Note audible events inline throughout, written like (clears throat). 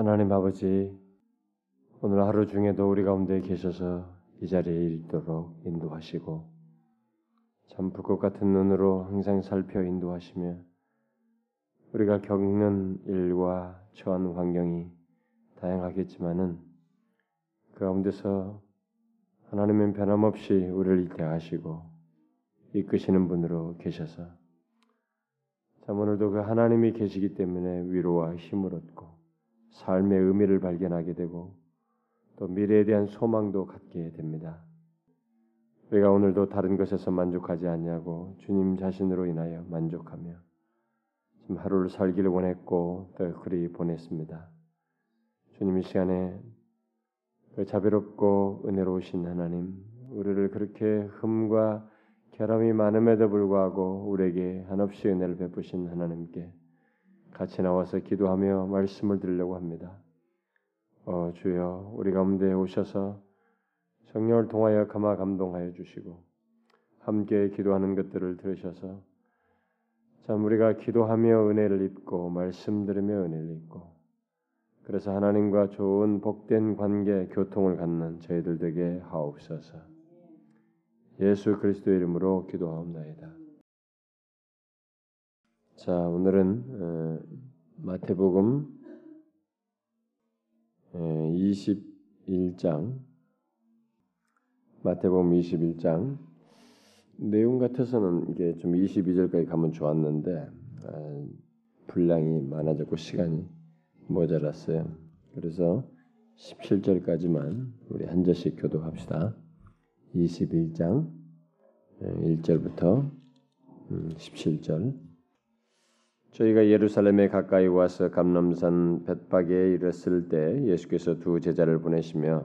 하나님 아버지, 오늘 하루 중에도 우리 가운데 계셔서 이 자리에 있도록 인도하시고, 참 불꽃 같은 눈으로 항상 살펴 인도하시며, 우리가 겪는 일과 처한 환경이 다양하겠지만은 그 가운데서 하나님은 변함없이 우리를 대하시고 이끄시는 분으로 계셔서 참 오늘도 그 하나님이 계시기 때문에 위로와 힘을 얻고 삶의 의미를 발견하게 되고 또 미래에 대한 소망도 갖게 됩니다. 우리가 오늘도 다른 것에서 만족하지 않냐고 주님 자신으로 인하여 만족하며 지금 하루를 살기를 원했고 또 그리 보냈습니다. 주님 이 시간에 그 자비롭고 은혜로우신 하나님, 우리를 그렇게 흠과 결함이 많음에도 불구하고 우리에게 한없이 은혜를 베푸신 하나님께 같이 나와서 기도하며 말씀을 드리려고 합니다. 어, 주여, 우리 가운데 오셔서 성령을 통하여 감화 감동하여 주시고 함께 기도하는 것들을 들으셔서 참 우리가 기도하며 은혜를 입고 말씀 들으며 은혜를 입고 그래서 하나님과 좋은 복된 관계 교통을 갖는 저희들 되게 하옵소서. 예수 그리스도 이름으로 기도하옵나이다. 자, 오늘은 어, 마태복음 21장 마태복음 21장 내용 같아서는 이게 좀 22절까지 가면 좋았는데 어, 분량이 많아졌고 시간이 모자랐어요. 그래서 17절까지만 우리 한 절씩 교도합시다. 21장 1절부터 17절 저희가 예루살렘에 가까이 와서 감람산 벳박에 이르렀을 때 예수께서 두 제자를 보내시며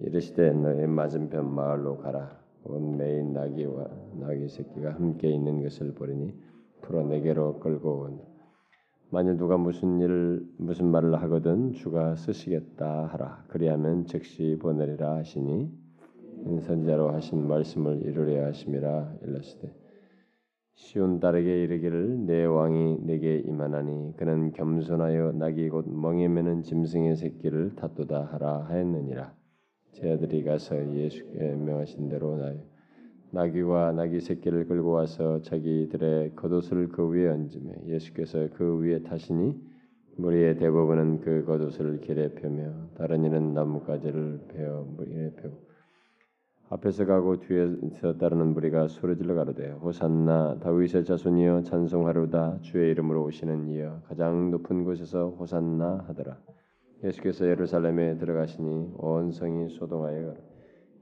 이르시되 너의 맞은편 마을로 가라 온 메인 나귀와 나귀 새끼가 함께 있는 것을 보리니 풀어 내게로 끌고 온다. 만일 누가 무슨 일을 무슨 말을 하거든 주가 쓰시겠다 하라 그리하면 즉시 보내리라 하시니 선자로 하신 말씀을 이루려 하심이라 일렀으되 시온 딸에게 이르기를 내 왕이 내게 임하나니 그는 겸손하여 낙이 곧 멍에 매는 짐승의 새끼를 탓도다 하라 하였느니라. 제 아들이 가서 예수께 명하신 대로 나요 나귀와 나귀 새끼를 끌고 와서 자기들의 겉옷을 그 위에 얹으며 예수께서 그 위에 타시니 무리의 대부분은 그 겉옷을 길에 펴며 다른 이는 나뭇가지를 베어 무리에 펴고 앞에서 가고 뒤에서 따르는 무리가 소리질러 가로되 호산나 다윗의 자손이여 찬송하로다. 주의 이름으로 오시는 이여 가장 높은 곳에서 호산나 하더라. 예수께서 예루살렘에 들어가시니 온 성이 소동하여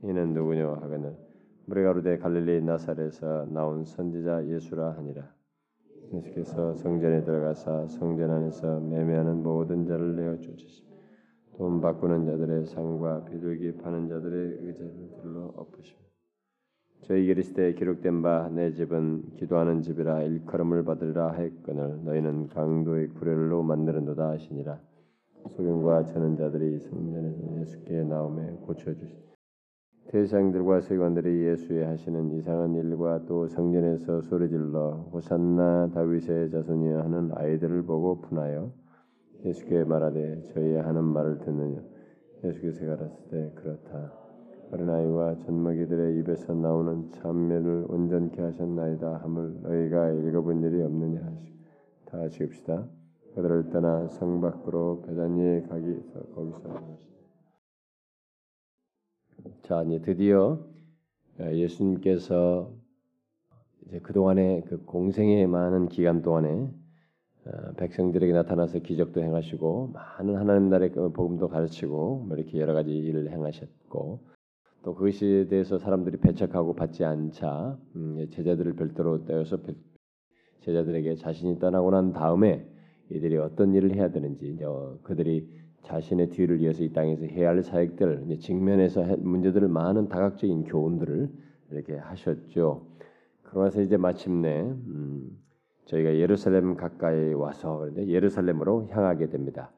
이는 누구냐 하거늘. 무리가 이르되 갈릴리 나사렛에서 나온 선지자 예수라 하니라. 예수께서 성전에 들어가사 성전 안에서 매매하는 모든 자를 내어 쫓으시며 돈 바꾸는 자들의 상과 비둘기 파는 자들의 의자를 들러 엎으시며 저희 그리스도에 기록된 바 내 집은 기도하는 집이라 일컬음을 받으리라 하였거늘 너희는 강도의 구례로 만드는도다 하시니라. 소경과 저는 자들이 성전에서 예수께 나오매 고쳐주시니 대상들과 세관들이 예수의 하시는 이상한 일과 또 성전에서 소리질러 호산나 다윗의 자손이여 하는 아이들을 보고 분하여 예수께 말하되 저희 하는 말을 듣느냐? 예수께서 가라사대 네, 그렇다. 어린아이와 젖먹이들의 입에서 나오는 참매를 온전케 하셨나이다 함을 너희가 읽어본 일이 없느냐 하시고 다 지읍시다. 그들을 떠나 성 밖으로 베다니에 가기 거기서 자, 이제 드디어 어, 예수님께서 이제 그 동안에 그 공생의 많은 기간 동안에 어, 백성들에게 나타나서 기적도 행하시고 많은 하나님 나라의 그 복음도 가르치고 뭐 이렇게 여러 가지 일을 행하셨고 또 그것에 대해서 사람들이 배척하고 받지 않자 음, 제자들을 별도로 떼어서 제자들에게 자신이 떠나고 난 다음에 이들이 어떤 일을 해야 되는지 어, 그들이 자신의 뒤를 이어서 이 땅에서 해야 할 사역들, 직면에서 문제들을 많은 다각적인 교훈들을 이렇게 하셨죠. 그러면서 이제 마침내 음, 저희가 예루살렘 가까이 와서 예루살렘으로 향하게 됩니다.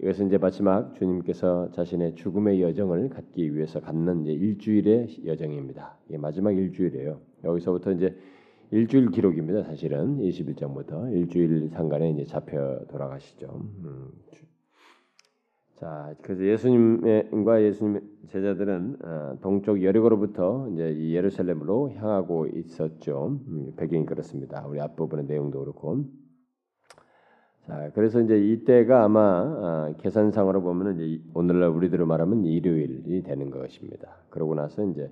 이것은 이제 마지막 주님께서 자신의 죽음의 여정을 갖기 위해서 갖는 이제 일주일의 여정입니다. 이게 마지막 일주일이에요. 여기서부터 이제 일주일 기록입니다. 사실은 21장부터 일주일 상간에 이제 잡혀 돌아가시죠. 음, 자, 그래서 예수님과 예수님 제자들은 어, 동쪽 여리고로부터 이제 이 예루살렘으로 향하고 있었죠. 음, 배경이 그렇습니다. 우리 앞부분의 내용도 그렇고. 자, 그래서 이제 이때가 아마 어, 계산상으로 보면은 이제 오늘날 우리들로 말하면 일요일이 되는 것입니다. 그러고 나서 이제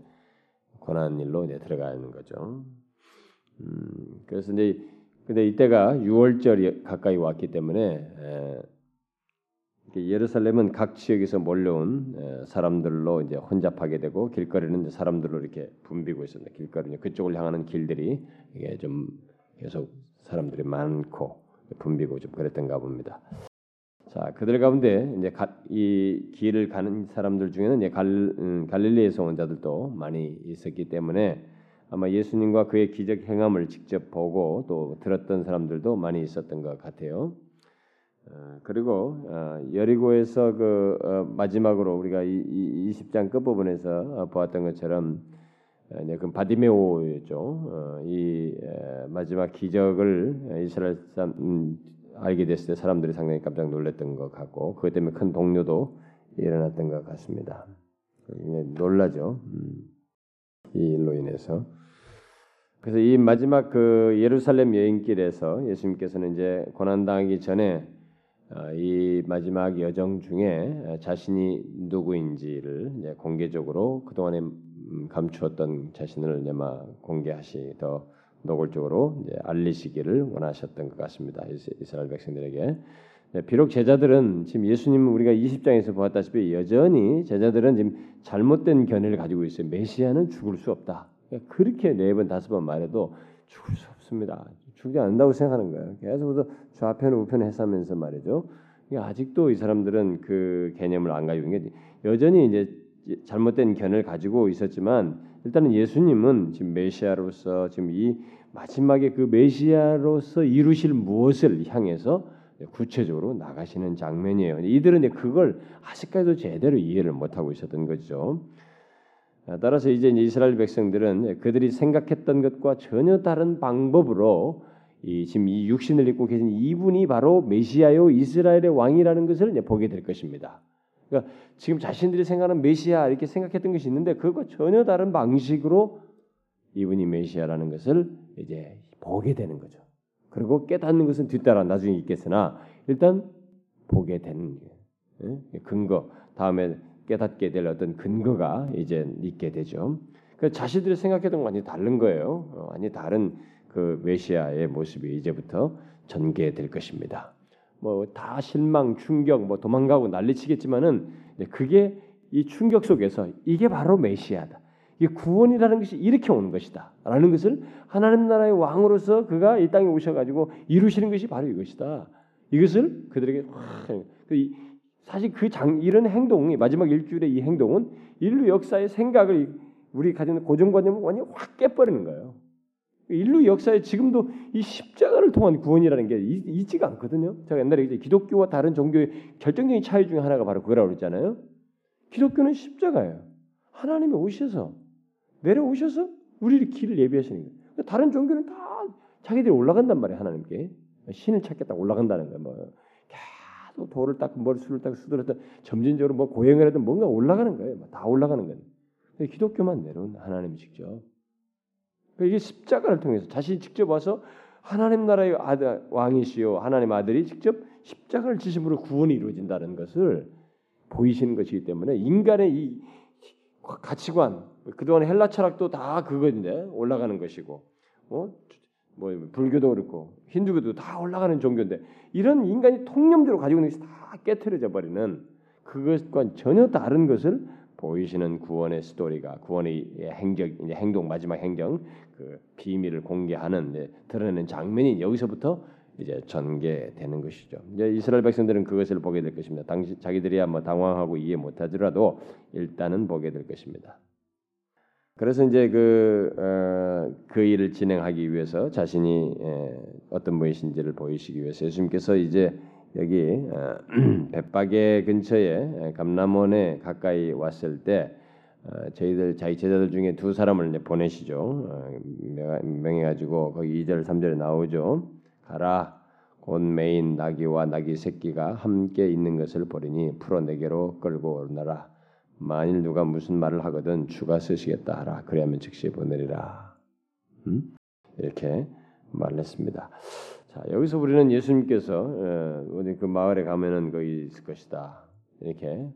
고난일로 이제 들어가는 거죠. 음, 그래서 이제 근데 이때가 6월절이 가까이 왔기 때문에 에, 예루살렘은 각 지역에서 몰려온 사람들로 이제 혼잡하게 되고 길거리는 사람들로 이렇게 붐비고 있습니다. 길거리 그쪽을 향하는 길들이 이게 좀 계속 사람들이 많고 붐비고 좀 그랬던가 봅니다. 자, 그들 가운데 이제 가, 이 길을 가는 사람들 중에는 이제 갈, 음, 갈릴리에서 온 자들도 많이 있었기 때문에 아마 예수님과 그의 기적 행함을 직접 보고 또 들었던 사람들도 많이 있었던 것 같아요. 어, 그리고 어, 여리고에서 그 어, 마지막으로 우리가 이, 이 20장 끝부분에서 보았던 것처럼 그 바디메오였죠. 이 마지막 기적을 이스라엘 사람 음, 알게 됐을 때 사람들이 상당히 깜짝 놀랐던 것 같고 그것 때문에 큰 동료도 일어났던 것 같습니다. 놀라죠. 음. 이 일로 인해서. 그래서 이 마지막 그 예루살렘 여행길에서 예수님께서는 이제 고난 당하기 전에 어, 이 마지막 여정 중에 자신이 누구인지를 이제 공개적으로 그동안에 음, 감추었던 자신을 막 공개하시 더 노골적으로 이제 알리시기를 원하셨던 것 같습니다. 이스라엘 백성들에게. 네, 비록 제자들은 지금 예수님 우리가 20장에서 보았다시피 여전히 제자들은 지금 잘못된 견해를 가지고 있어요. 메시아는 죽을 수 없다. 그렇게 네 번 다섯 번 말해도 죽을 수 없습니다. 죽지 않는다고 생각하는 거예요. 계속해서 좌편 우편 해서면서 말이죠. 아직도 이 사람들은 그 개념을 안 가지고 있는 게 여전히 이제 잘못된 견해를 가지고 있었지만 일단은 예수님은 지금 메시아로서 지금 이 마지막에 그 메시아로서 이루실 무엇을 향해서 구체적으로 나가시는 장면이에요. 이들은 이제 그걸 아직까지도 제대로 이해를 못 하고 있었던 거죠. 따라서 이제 이스라엘 백성들은 그들이 생각했던 것과 전혀 다른 방법으로 이 지금 이 육신을 입고 계신 이분이 바로 메시아요 이스라엘의 왕이라는 것을 이제 보게 될 것입니다. 그러니까 지금 자신들이 생각하는 메시아 이렇게 생각했던 것이 있는데 그것과 전혀 다른 방식으로 이분이 메시아라는 것을 이제 보게 되는 거죠. 그리고 깨닫는 것은 뒤따라 나중에 있겠으나 일단 보게 되는 예? 근거 다음에 깨닫게 될 어떤 근거가 이제 있게 되죠. 그 자신들이 생각했던 건 완전히 다른 거예요. 어, 완전히 다른 그 메시아의 모습이 이제부터 전개될 것입니다. 뭐 다 실망, 충격, 뭐 도망가고 난리치겠지만은 그게 이 충격 속에서 이게 바로 메시아다. 이 구원이라는 것이 이렇게 오는 것이다라는 것을 하나님 나라의 왕으로서 그가 이 땅에 오셔가지고 이루시는 것이 바로 이것이다. 이것을 그들에게 그 사실 그 장 이런 행동이 마지막 일주일의 이 행동은 인류 역사의 생각을 우리 가진 고정관념을 완전히 확 깨버리는 거예요. 인류 역사에 지금도 이 십자가를 통한 구원이라는 게 있지가 않거든요. 제가 옛날에 이제 기독교와 다른 종교의 결정적인 차이 중에 하나가 바로 그거라고 그랬잖아요. 기독교는 십자가예요. 하나님이 오셔서 내려오셔서 우리를 길을 예비하시는 거예요. 다른 종교는 다 자기들이 올라간단 말이에요. 하나님께 신을 찾겠다 올라간다는 거예요. 뭐 계속 돌을 닦고 머리 술을 닦고 닦고 점진적으로 뭐 고행을 하든 뭔가 올라가는 거예요. 다 올라가는 거예요. 기독교만 내려온 하나님이 직접 그러니까 이게 십자가를 통해서 자신이 직접 와서 하나님 나라의 아들, 왕이시요 하나님 아들이 직접 십자가를 지심으로 구원이 이루어진다는 것을 보이시는 것이기 때문에 인간의 이 가치관 그동안 헬라 철학도 다 그건데 올라가는 것이고 뭐, 뭐 불교도 그렇고 힌두교도 다 올라가는 종교인데 이런 인간이 통념대로 가지고 있는 것이 다 깨트려져 버리는 그것과 전혀 다른 것을 보이시는 구원의 스토리가 구원의 행적 이제 행동 마지막 행정 그 비밀을 공개하는 네, 드러내는 장면이 여기서부터 이제 전개되는 것이죠. 이제 이스라엘 백성들은 그것을 보게 될 것입니다. 당시 자기들이야 뭐 당황하고 이해 못하더라도 일단은 보게 될 것입니다. 그래서 이제 그, 어, 그 일을 진행하기 위해서 자신이 에, 어떤 분이신지를 보이시기 위해서 예수님께서 이제 여기 어, (clears throat) 벳바게 근처에 감남원에 가까이 왔을 때 어, 저희들 자기 제자들 중에 두 사람을 이제 보내시죠. 어, 명해 가지고 거기 2절 3절에 나오죠. 가라 곧 메인 나귀와 나귀 새끼가 함께 있는 것을 보리니 풀어 내게로 끌고 오너라. 만일 누가 무슨 말을 하거든 주가 쓰시겠다 하라. 그래야면 즉시 보내리라. 음? 이렇게 말했습니다. 자 여기서 우리는 예수님께서 어디 그 마을에 가면은 거기 있을 것이다. 이렇게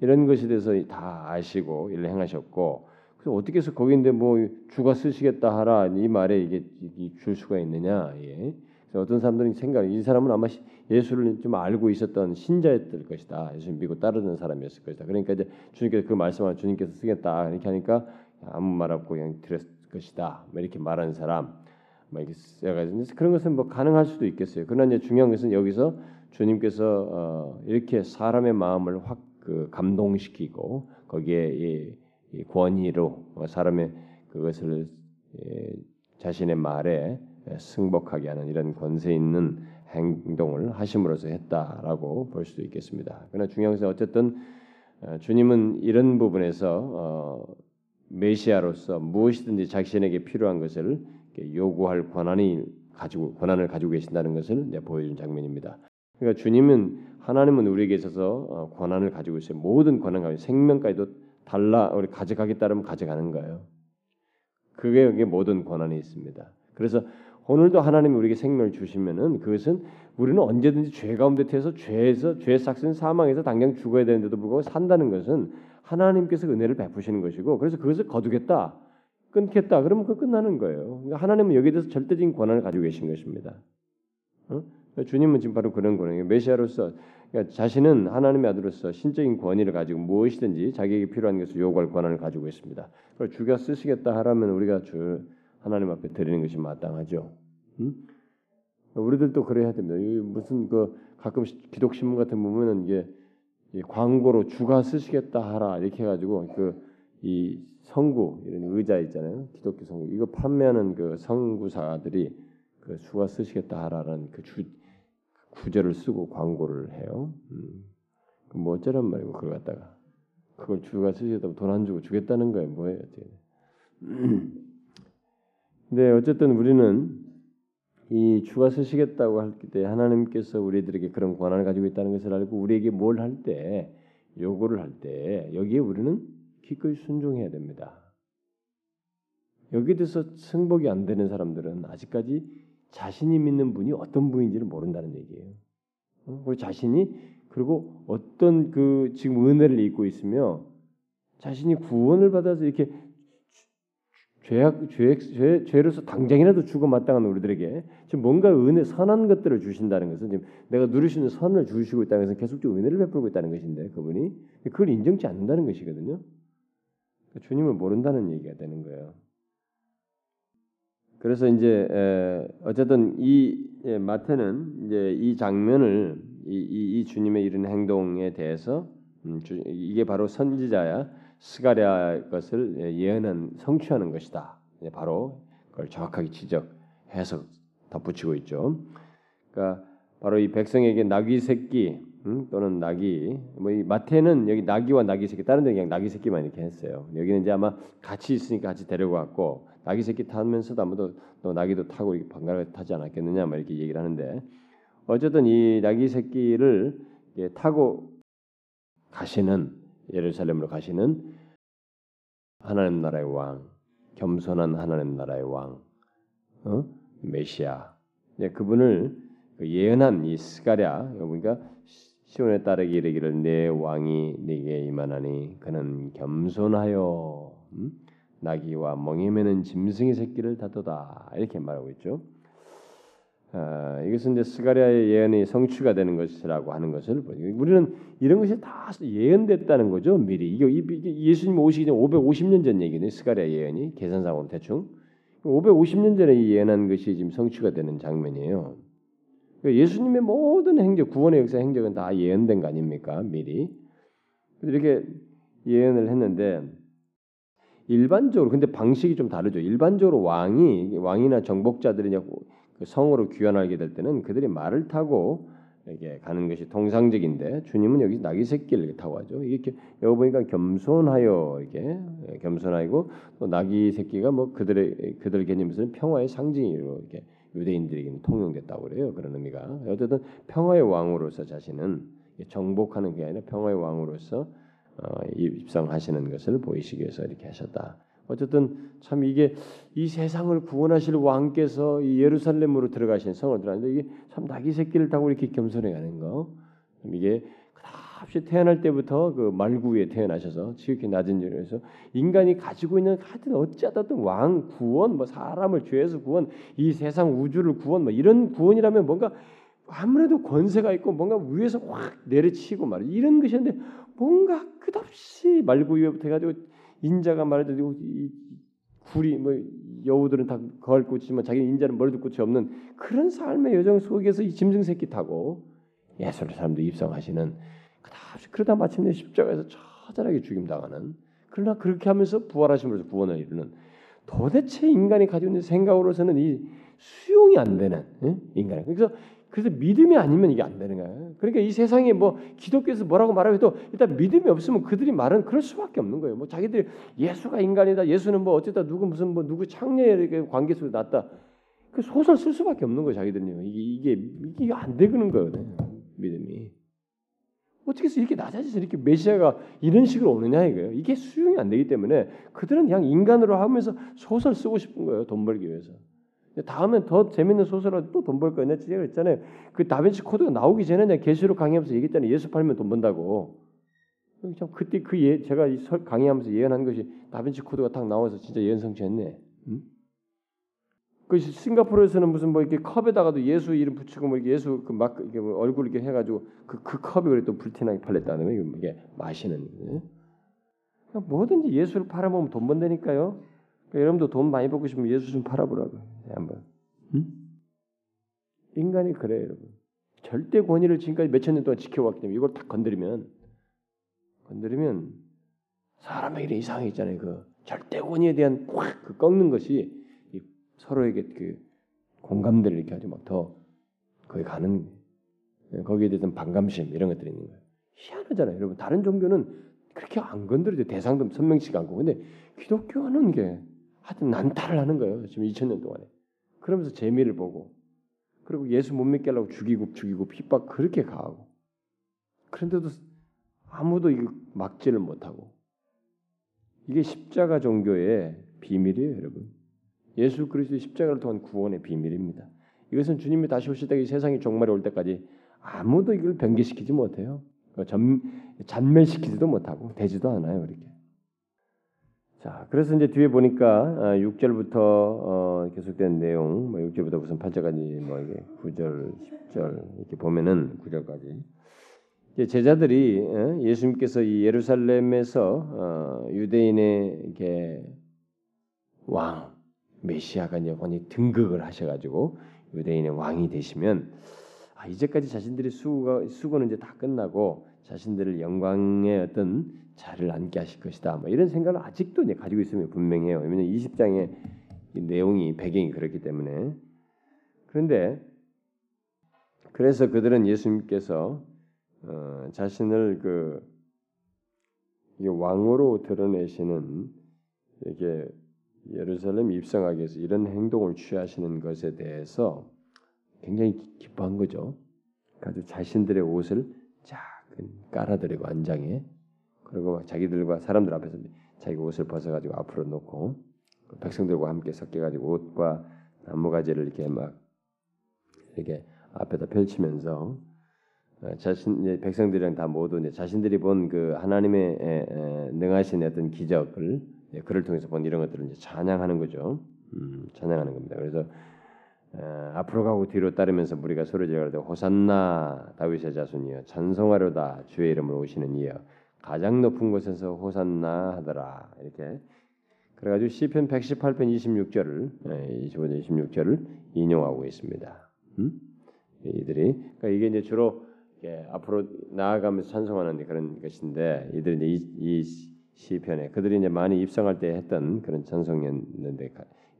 이런 것에 대해서 다 아시고 일을 행하셨고 그래서 어떻게 해서 거기인데 뭐 주가 쓰시겠다 하라 이 말에 이게, 줄 수가 있느냐? 예. 어떤 사람들은 생각 이 사람은 아마 예수를 좀 알고 있었던 신자였을 것이다. 예수 믿고 따르는 사람이었을 것이다. 그러니까 이제 주님께서 그 말씀을 주님께서 쓰겠다 이렇게 하니까 아무 말 없고 그냥 들었을 것이다. 뭐 이렇게 말하는 사람, 뭐 이렇게 그런 것은 뭐 가능할 수도 있겠어요. 그러나 이제 중요한 것은 여기서 주님께서 어, 이렇게 사람의 마음을 확 그 감동시키고 거기에 이, 이 권위로 사람의 그것을 예, 자신의 말에 승복하게 하는 이런 권세 있는 행동을 하심으로써 했다라고 볼 수도 있겠습니다. 그러나 중요한 것은 어쨌든 어, 주님은 이런 부분에서 어, 메시아로서 무엇이든지 자신에게 필요한 것을 요구할 권한이 가지고 권한을 가지고 계신다는 것을 보여준 장면입니다. 그러니까 주님은 하나님은 우리에게 있어서 어, 권한을 가지고 있어요. 모든 권한 가지고 생명까지도 달라 우리 가져가겠다면 가져가는 거예요. 그게 여기 모든 권한이 있습니다. 그래서 오늘도 하나님이 우리에게 생명을 주시면은 그것은 우리는 언제든지 죄 가운데 태서 죄에서 죄 삭슨 사망에서 당장 죽어야 되는데도 불구하고 산다는 것은 하나님께서 은혜를 베푸시는 것이고 그래서 그것을 거두겠다 끊겠다 그러면 그 끝나는 거예요. 그러니까 하나님은 여기에 대해서 절대적인 권한을 가지고 계신 것입니다. 어? 주님은 지금 바로 그런 거예요. 메시아로서 그러니까 자신은 하나님의 아들로서 신적인 권위를 가지고 무엇이든지 자기에게 필요한 것을 요구할 권한을 가지고 있습니다. 그걸 주가 쓰시겠다 하라면 우리가 주 하나님 앞에 드리는 것이 마땅하죠. 음? 우리들도 그래야 됩니다. 무슨 그 가끔 기독 신문 같은 보면은 이게 광고로 주가 쓰시겠다 하라 이렇게 해가지고 그 이 성구 이런 의자 있잖아요. 기독교 성구 이거 판매하는 그 성구사들이 그 주가 쓰시겠다 하라는 그 주, 구절을 쓰고 광고를 해요. 음. 뭐 어쩌란 말이고 그걸 갖다가 그걸 주가 쓰시겠다고 돈 안 주고 주겠다는 거예요. 뭐예요? (clears throat) 근데 어쨌든 우리는 이 주가 쓰시겠다고 할 때 하나님께서 우리들에게 그런 권한을 가지고 있다는 것을 알고 우리에게 뭘 할 때 요구를 할 때 여기에 우리는 기꺼이 순종해야 됩니다. 여기에 대해서 승복이 안 되는 사람들은 아직까지 자신이 믿는 분이 어떤 분인지를 모른다는 얘기예요. 어? 우리 자신이 그리고 어떤 그 지금 은혜를 입고 있으며 자신이 구원을 받아서 이렇게 죄악, 죄, 죄, 죄로서 당장이라도 죽어 마땅한 우리들에게 지금 뭔가 은혜, 선한 것들을 주신다는 것은 지금 내가 누릴 수 있는 선을 주시고 있다는 것은 계속적으로 은혜를 베풀고 있다는 것인데 그분이 그걸 인정치 않는다는 것이거든요. 그러니까 주님을 모른다는 얘기가 되는 거예요. 그래서 이제 에, 어쨌든 이 예, 마태는 이제 이 장면을 이, 이, 이 주님의 이런 행동에 대해서 음, 주, 이게 바로 선지자야 스가랴 것을 예언한 성취하는 것이다. 바로 그걸 정확하게 지적해서 덧붙이고 있죠. 그러니까 바로 이 백성에게 나귀 새끼 음? 또는 나귀 뭐이 마태는 여기 나귀와 나귀 새끼 다른 데 그냥 나귀 새끼만 이렇게 했어요. 여기는 이제 아마 같이 있으니까 같이 데려갔고 나귀 새끼 타면서도 아무도 너 나귀도 타고 번갈아 타지 않았겠느냐 막 이렇게 얘기를 하는데 어쨌든 이 나귀 새끼를 타고 가시는 예루살렘으로 가시는 하나님 나라의 왕, 겸손한 하나님 나라의 왕, 어? 메시아. 예, 그분을 그 예언한 이 스가랴, 그러니까 시온에 따르기 이르기를 내 왕이 네게 임하나니 그는 겸손하여 음? 나귀와 멍에 매는 짐승의 새끼를 다도다 이렇게 말하고 있죠. 아, 이것은 이제 스가랴의 예언이 성취가 되는 것이라고 하는 것을 우리는 이런 것이 다 예언됐다는 거죠 미리 이게 예수님 오시기 전 550년 전 얘기네 스가랴 예언이 계산상으로 대충 550년 전에 예언한 것이 지금 성취가 되는 장면이에요. 그러니까 예수님의 모든 행적 구원의 역사 행적은 다 예언된 거 아닙니까 미리 이렇게 예언을 했는데 일반적으로 근데 방식이 좀 다르죠. 일반적으로 왕이 왕이나 정복자들이 그 성으로 귀환하게 될 때는 그들이 말을 타고 이렇게 가는 것이 통상적인데 주님은 여기 나귀 새끼를 타고 가죠. 이게 여기 보니까 겸손하여 이렇게 겸손하고 또 나귀 새끼가 뭐 그들의 그들 개념에서는 평화의 상징으로 이렇게 유대인들에게는 통용됐다고 그래요. 그런 의미가 어쨌든 평화의 왕으로서 자신은 정복하는 게 아니라 평화의 왕으로서 어, 입성하시는 것을 보이시기 위해서 이렇게 하셨다. 어쨌든 참 이게 이 세상을 구원하실 왕께서 이 예루살렘으로 들어가신 성을 들어갔는데 이게 참 나귀 새끼를 타고 이렇게 겸손해 가는 거. 이게 없이 태어날 때부터 그 말구에 태어나셔서 지극히 낮은 자리에서 인간이 가지고 있는 하여튼 어찌하든 왕 구원 뭐 사람을 죄에서 구원 이 세상 우주를 구원 뭐 이런 구원이라면 뭔가 아무래도 권세가 있고 뭔가 위에서 확 내려치고 말이야 이런 것이었는데 뭔가 끝없이 말구 위에부터 해가지고 인자가 말해도 이 굴이 뭐 여우들은 다 거할 곳이지만 자기 인자는 머리도 끝이 없는 그런 삶의 여정 속에서 이 짐승 새끼 타고 예수를 사람도 입성하시는 그다지 그러다 마침내 십자가에서 처절하게 죽임당하는 그러나 그렇게 하면서 부활하심으로써 구원을 이루는 도대체 인간이 가지고 있는 생각으로서는 이 수용이 안 되는 응? 인간. 그래서 그래서 믿음이 아니면 이게 안 되는 거예요. 그러니까 이 세상에 뭐 기독교에서 뭐라고 말하고 일단 믿음이 없으면 그들이 말은 그럴 수밖에 없는 거예요. 뭐 자기들이 예수가 인간이다. 예수는 뭐 어쨌다 누구 무슨 뭐 누구 창녀의 관계 속에 났다. 그 소설 쓸 수밖에 없는 거예요. 자기들은요. 이게 이게 이게 안 되는 거거든요. 믿음이. 어떻게 해서 이렇게 낮아져서 이렇게 메시아가 이런 식으로 오느냐 이거예요. 이게 수용이 안 되기 때문에 그들은 그냥 인간으로 하면서 소설 쓰고 싶은 거예요. 돈 벌기 위해서. 다음엔 더 재밌는 소설을 또 돈 벌 거예요. 내가 제가 했잖아요. 그 다빈치 코드가 나오기 전에 내가 계시록 강의하면서 얘기했잖아요. 예수 팔면 돈 번다고. 참 그때 그 예, 제가 강의하면서 예언한 것이 다빈치 코드가 딱 나와서 진짜 예언 성취했네. 응? 그 싱가포르에서는 무슨 뭐 이렇게 컵에다가도 예수 이름 붙이고 뭐 예수 그 막 이게 뭐 얼굴 이렇게 해가지고 그, 그 컵이 그래 또 불티나게 팔렸다는 거예요. 이게 마시는. 예? 뭐든지 예수를 팔아보면 돈 번다니까요. 그러니까 여러분도 돈 많이 벌고 싶으면 예수 좀 팔아보라고 한번. 응? 인간이 그래요, 여러분. 절대 권위를 지금까지 몇천 년 동안 지켜왔기 때문에 이걸 딱 건드리면 건드리면 사람에게 이상이 있잖아요. 그 절대 권위에 대한 확그 꺾는 것이 서로에게 그 공감대를 이렇게 아주 막더 거기 가는 거기에 대해서 반감심 이런 것들이 있는 거예요. 희한하잖아요, 여러분. 다른 종교는 그렇게 안 건드려도 대상도 선명치가 않고, 근데 기독교는 게 하여튼 난타를 하는 거예요. 지금 2000년 동안에. 그러면서 재미를 보고, 그리고 예수 못 믿게 하려고 죽이고 죽이고 핍박 그렇게 가하고, 그런데도 아무도 이거 막지를 못하고, 이게 십자가 종교의 비밀이에요, 여러분. 예수 그리스도의 십자가를 통한 구원의 비밀입니다. 이것은 주님이 다시 오실 때 세상이 종말이 올 때까지 아무도 이걸 변개시키지 못해요. 전, 잔멸시키지도 못하고 되지도 않아요. 이렇게. 자, 그래서 이제 뒤에 보니까 6절부터 어, 어, 계속된 내용, 뭐 6절부터 무슨 8절까지 뭐 이게 9절, 10절 이렇게 보면은 9절까지 제자들이 어, 예수님께서 이 예루살렘에서 유대인의 이렇게 왕 메시아가 이제 완전히 등극을 하셔가지고 유대인의 왕이 되시면 아, 이제까지 자신들의 수고 수고는 이제 다 끝나고 자신들을 영광의 어떤 자리를 앉게 하실 것이다. 뭐 이런 생각을 아직도 이제 가지고 있으면 분명해요. 왜냐하면 20장의 내용이 배경이 그렇기 때문에 그런데 그래서 그들은 예수님께서 어, 자신을 그 왕으로 드러내시는 이게 예루살렘 입성하기 위해서 이런 행동을 취하시는 것에 대해서 굉장히 기뻐한 거죠. 아주 자신들의 옷을 쫙 깔아드리고 안장에 그리고 자기들과 사람들 앞에서 자기 옷을 벗어가지고 앞으로 놓고 백성들과 함께 섞여가지고 옷과 나무가지를 이렇게 막 이렇게 앞에다 펼치면서 어, 자신 백성들이랑 다 모두 자신들이 본 그 하나님의 능하신 어떤 기적을 예, 그를 통해서 본 이런 것들을 이제 찬양하는 거죠. 음, 찬양하는 겁니다. 그래서 에, 앞으로 가고 뒤로 따르면서 우리가 소리 지르되 호산나 다윗의 자손이여 찬송하려다 주의 이름으로 오시는 이여 가장 높은 곳에서 호산나 하더라 이렇게 그래가지고 시편 118편 26절을 예, 25절 26절을 인용하고 있습니다. 음? 이들이 그러니까 이게 이제 주로 예, 앞으로 나아가면서 찬송하는 그런 것인데 이들이 이, 이 시편에 그들이 이제 많이 입성할 때 했던 그런 찬송이었는데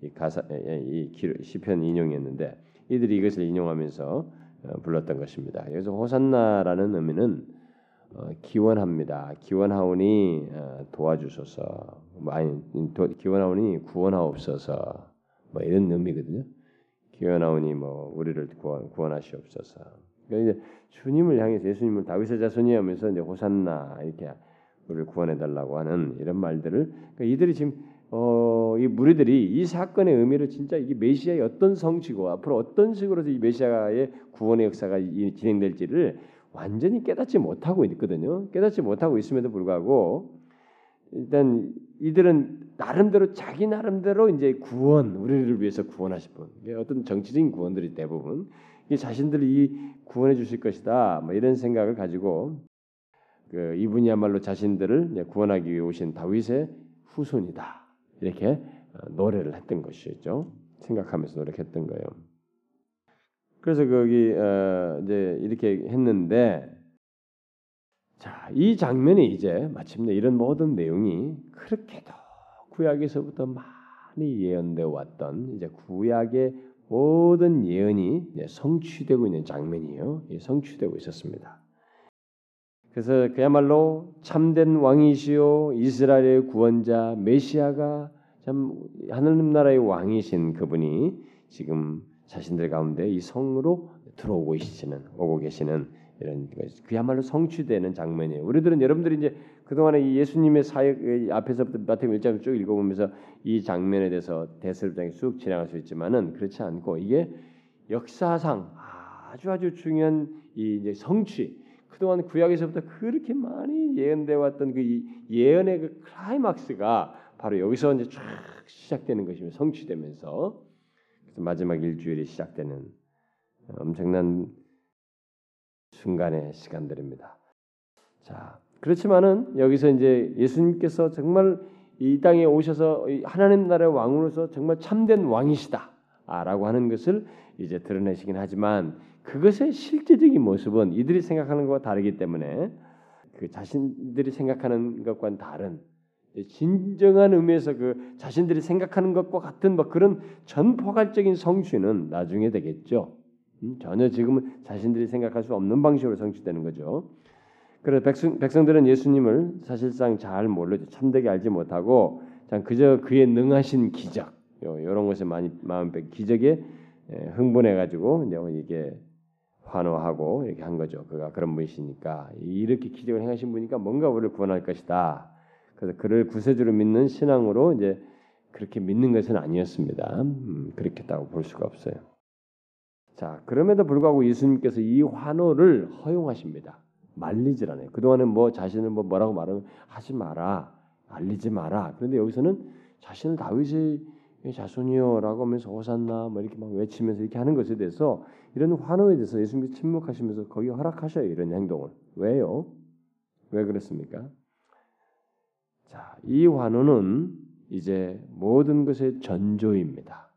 이 가사 이 시편 인용이었는데 이들이 이것을 인용하면서 어, 불렀던 것입니다. 그래서 호산나라는 의미는 어, 기원합니다. 기원하오니 어, 도와주소서. 뭐 아니 기원하오니 구원하옵소서. 뭐 이런 의미거든요. 기어나오니 뭐 우리를 구원, 구원하시옵소서. 그러니까 이제 주님을 향해서 예수님을 다윗의 자손이 하면서 이제 호산나 이렇게 우리를 구원해 달라고 하는 이런 말들을 그러니까 이들이 지금 어, 이 무리들이 이 사건의 의미를 진짜 이게 메시아의 어떤 성취고 앞으로 어떤 식으로 이 메시아의 구원의 역사가 진행될지를 완전히 깨닫지 못하고 있거든요. 깨닫지 못하고 있음에도 불구하고 일단 이들은 나름대로 자기 나름대로 이제 구원 우리를 위해서 구원하실 분 어떤 정치적인 구원들이 대부분 이 자신들이 구원해 주실 것이다 뭐 이런 생각을 가지고 그 이분이야말로 자신들을 구원하기 위해 오신 다윗의 후손이다 이렇게 어, 노래를 했던 것이죠 생각하면서 노력했던 거예요. 그래서 거기 어 이제 이렇게 했는데 자, 이 장면이 이제 마침내 이런 모든 내용이 그렇게도 구약에서부터 많이 예언되어 왔던 이제 구약의 모든 예언이 성취되고 있는 장면이에요. 성취되고 있었습니다. 그래서 그야말로 참된 왕이시요 이스라엘의 구원자 메시아가 참 하늘님 나라의 왕이신 그분이 지금 자신들 가운데 이 성으로 들어오고 계시는 오고 계시는 이런 그야말로 성취되는 장면이에요. 우리들은 여러분들이 이제 그동안에 이 예수님의 사역 앞에서부터 마태복음 1장을 쭉 읽어보면서 이 장면에 대해서 대설장에 쑥 지나갈 수 있지만은 그렇지 않고 이게 역사상 아주 아주 중요한 이 이제 성취 그동안 구약에서부터 그렇게 많이 예언되어 왔던 그 예언의 그 클라이막스가 바로 여기서 이제 쫙 시작되는 것이며 성취되면서 마지막 일주일이 시작되는 엄청난 순간의 시간들입니다. 자, 그렇지만은 여기서 이제 예수님께서 정말 이 땅에 오셔서 하나님 나라의 왕으로서 정말 참된 왕이시다라고 하는 것을 이제 드러내시긴 하지만 그것의 실제적인 모습은 이들이 생각하는 것과 다르기 때문에 그 자신들이 생각하는 것과는 다른 진정한 의미에서 그 자신들이 생각하는 것과 같은 뭐 그런 전포괄적인 성취는 나중에 되겠죠. 음, 전혀 지금은 자신들이 생각할 수 없는 방식으로 성취되는 거죠. 그래서 백성, 백성들은 예수님을 사실상 잘 모르죠. 참되게 알지 못하고 그저 그의 능하신 기적 이런 것에 많이 마음 뺏 기적에 흥분해 가지고 이제 이게 환호하고 이렇게 한 거죠. 그가 그런 분이시니까 이렇게 기적을 행하신 분이니까 뭔가 우리를 구원할 것이다. 그래서 그를 구세주로 믿는 신앙으로 이제 그렇게 믿는 것은 아니었습니다. 음, 그렇겠다고 볼 수가 없어요. 자, 그럼에도 불구하고 예수님께서 이 환호를 허용하십니다. 말리질 않아요. 그동안은 뭐 자신을 뭐 뭐라고 말하면 하지 마라. 알리지 마라. 그런데 여기서는 자신을 다윗의 자손이요라고 하면서 호산나 뭐 이렇게 막 외치면서 이렇게 하는 것에 대해서 이런 환호에 대해서 예수님께서 침묵하시면서 거기 허락하셔요. 이런 행동을. 왜요? 왜 그렇습니까? 자, 이 환호는 이제 모든 것의 전조입니다.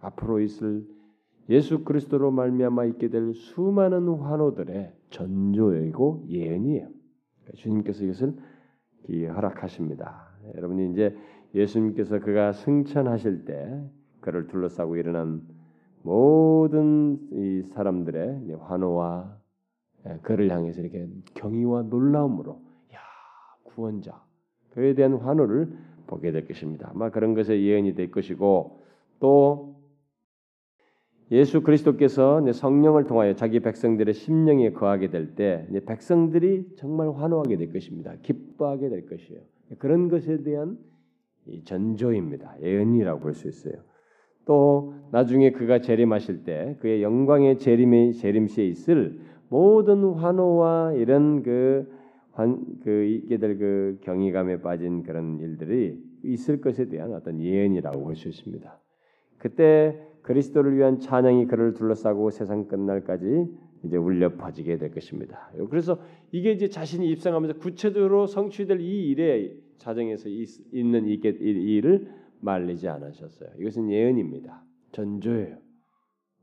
앞으로 있을 예수 그리스도로 말미암아 있게 될 수많은 환호들의 전조이고 예언이에요. 그러니까 주님께서 이것을 허락하십니다. 여러분이 이제 예수님께서 그가 승천하실 때 그를 둘러싸고 일어난 모든 이 사람들의 환호와 예, 그를 향해서 이렇게 경의와 놀라움으로 야 구원자 그에 대한 환호를 보게 될 것입니다. 아마 그런 것의 예언이 될 것이고 또 예수 그리스도께서 성령을 통하여 자기 백성들의 심령에 거하게 될 때 백성들이 정말 환호하게 될 것입니다. 기뻐하게 될 것이에요. 그런 것에 대한 전조입니다. 예언이라고 볼 수 있어요. 또 나중에 그가 재림하실 때 그의 영광의 재림의 재림시에 있을 모든 환호와 이런 그, 환, 그 있게 될그 경이감에 빠진 그런 일들이 있을 것에 대한 어떤 예언이라고 볼 수 있습니다. 그때 그리스도를 위한 찬양이 그를 둘러싸고 세상 끝날까지 이제 울려 퍼지게 될 것입니다. 그래서 이게 이제 자신이 입상하면서 구체적으로 성취될 이 일에 자정에서 있는 이 일을 말리지 않으셨어요. 이것은 예언입니다. 전조예요.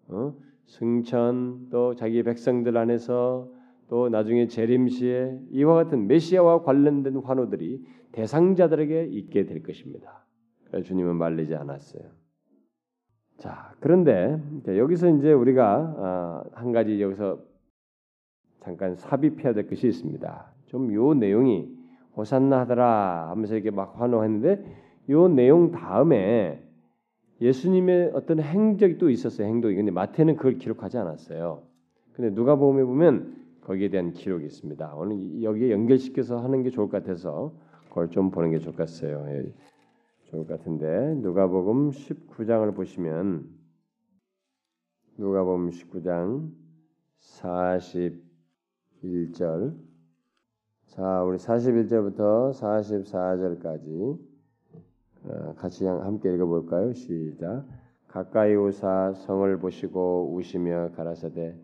어? 승천 또 자기 백성들 안에서 또 나중에 재림시에 이와 같은 메시아와 관련된 환호들이 대상자들에게 있게 될 것입니다. 주님은 말리지 않았어요. 자, 그런데 여기서 이제 우리가 아, 한 가지 여기서 잠깐 삽입해야 될 것이 있습니다. 좀 요 내용이 호산나 하더라 하면서 이렇게 막 환호했는데 요 내용 다음에 예수님의 어떤 행적이 또 있었어요. 행동이. 근데 마태는 그걸 기록하지 않았어요. 근데 누가복음에 보면 거기에 대한 기록이 있습니다. 오늘 여기에 연결시켜서 하는 게 좋을 것 같아서 그걸 좀 보는 게 좋을 것 같아요. 예, 좋을 것 같은데 누가복음 19장을 보시면 누가복음 19장 41절 자, 우리 41절부터 44절까지 어, 같이 함께 읽어볼까요? 시작. 가까이 오사 성을 보시고 우시며 가라사대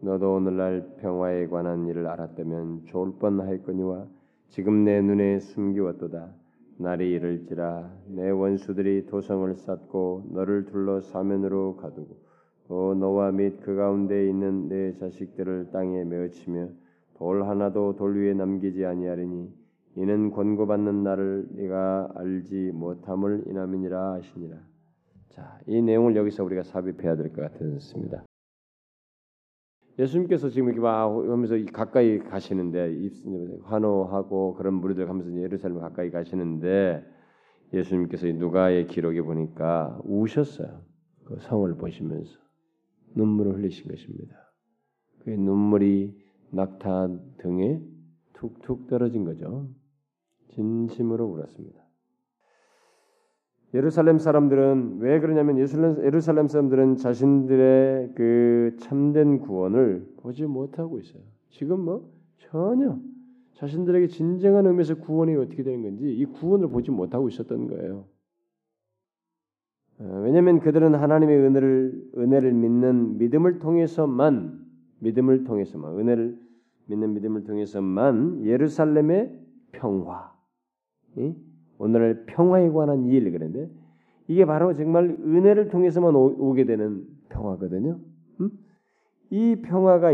너도 오늘날 평화에 관한 일을 알았다면 좋을 뻔하였거니와 지금 내 눈에 숨기웠도다. 날이 이를지라 내 원수들이 도성을 쌓고 너를 둘러 사면으로 가두고 또 너와 및 그 가운데 있는 내 자식들을 땅에 메어치며 돌 하나도 돌 위에 남기지 아니하리니 이는 권고받는 나를 네가 알지 못함을 인함이니라 하시니라. 자, 이 내용을 여기서 우리가 삽입해야 될 것 같습니다. 예수님께서 지금 이렇게 막 하면서 가까이 가시는데 환호하고 그런 무리들 하면서 예루살렘 가까이 가시는데 예수님께서 누가의 기록에 보니까 우셨어요. 그 성을 보시면서 눈물을 흘리신 것입니다. 그 눈물이 낙타 등에 툭툭 떨어진 거죠. 진심으로 울었습니다. 예루살렘 사람들은 왜 그러냐면 예루살렘 사람들은 자신들의 그 참된 구원을 보지 못하고 있어요. 지금 뭐 전혀 자신들에게 진정한 의미에서 구원이 어떻게 되는 건지 이 구원을 보지 못하고 있었던 거예요. 어, 왜냐하면 그들은 하나님의 은혜를 은혜를 믿는 믿음을 통해서만 믿음을 통해서만 은혜를 믿는 믿음을 통해서만 예루살렘의 평화, 오늘날 평화에 관한 이해를 그랬는데 이게 바로 정말 은혜를 통해서만 오, 게 되는 평화거든요. 음? 이 평화가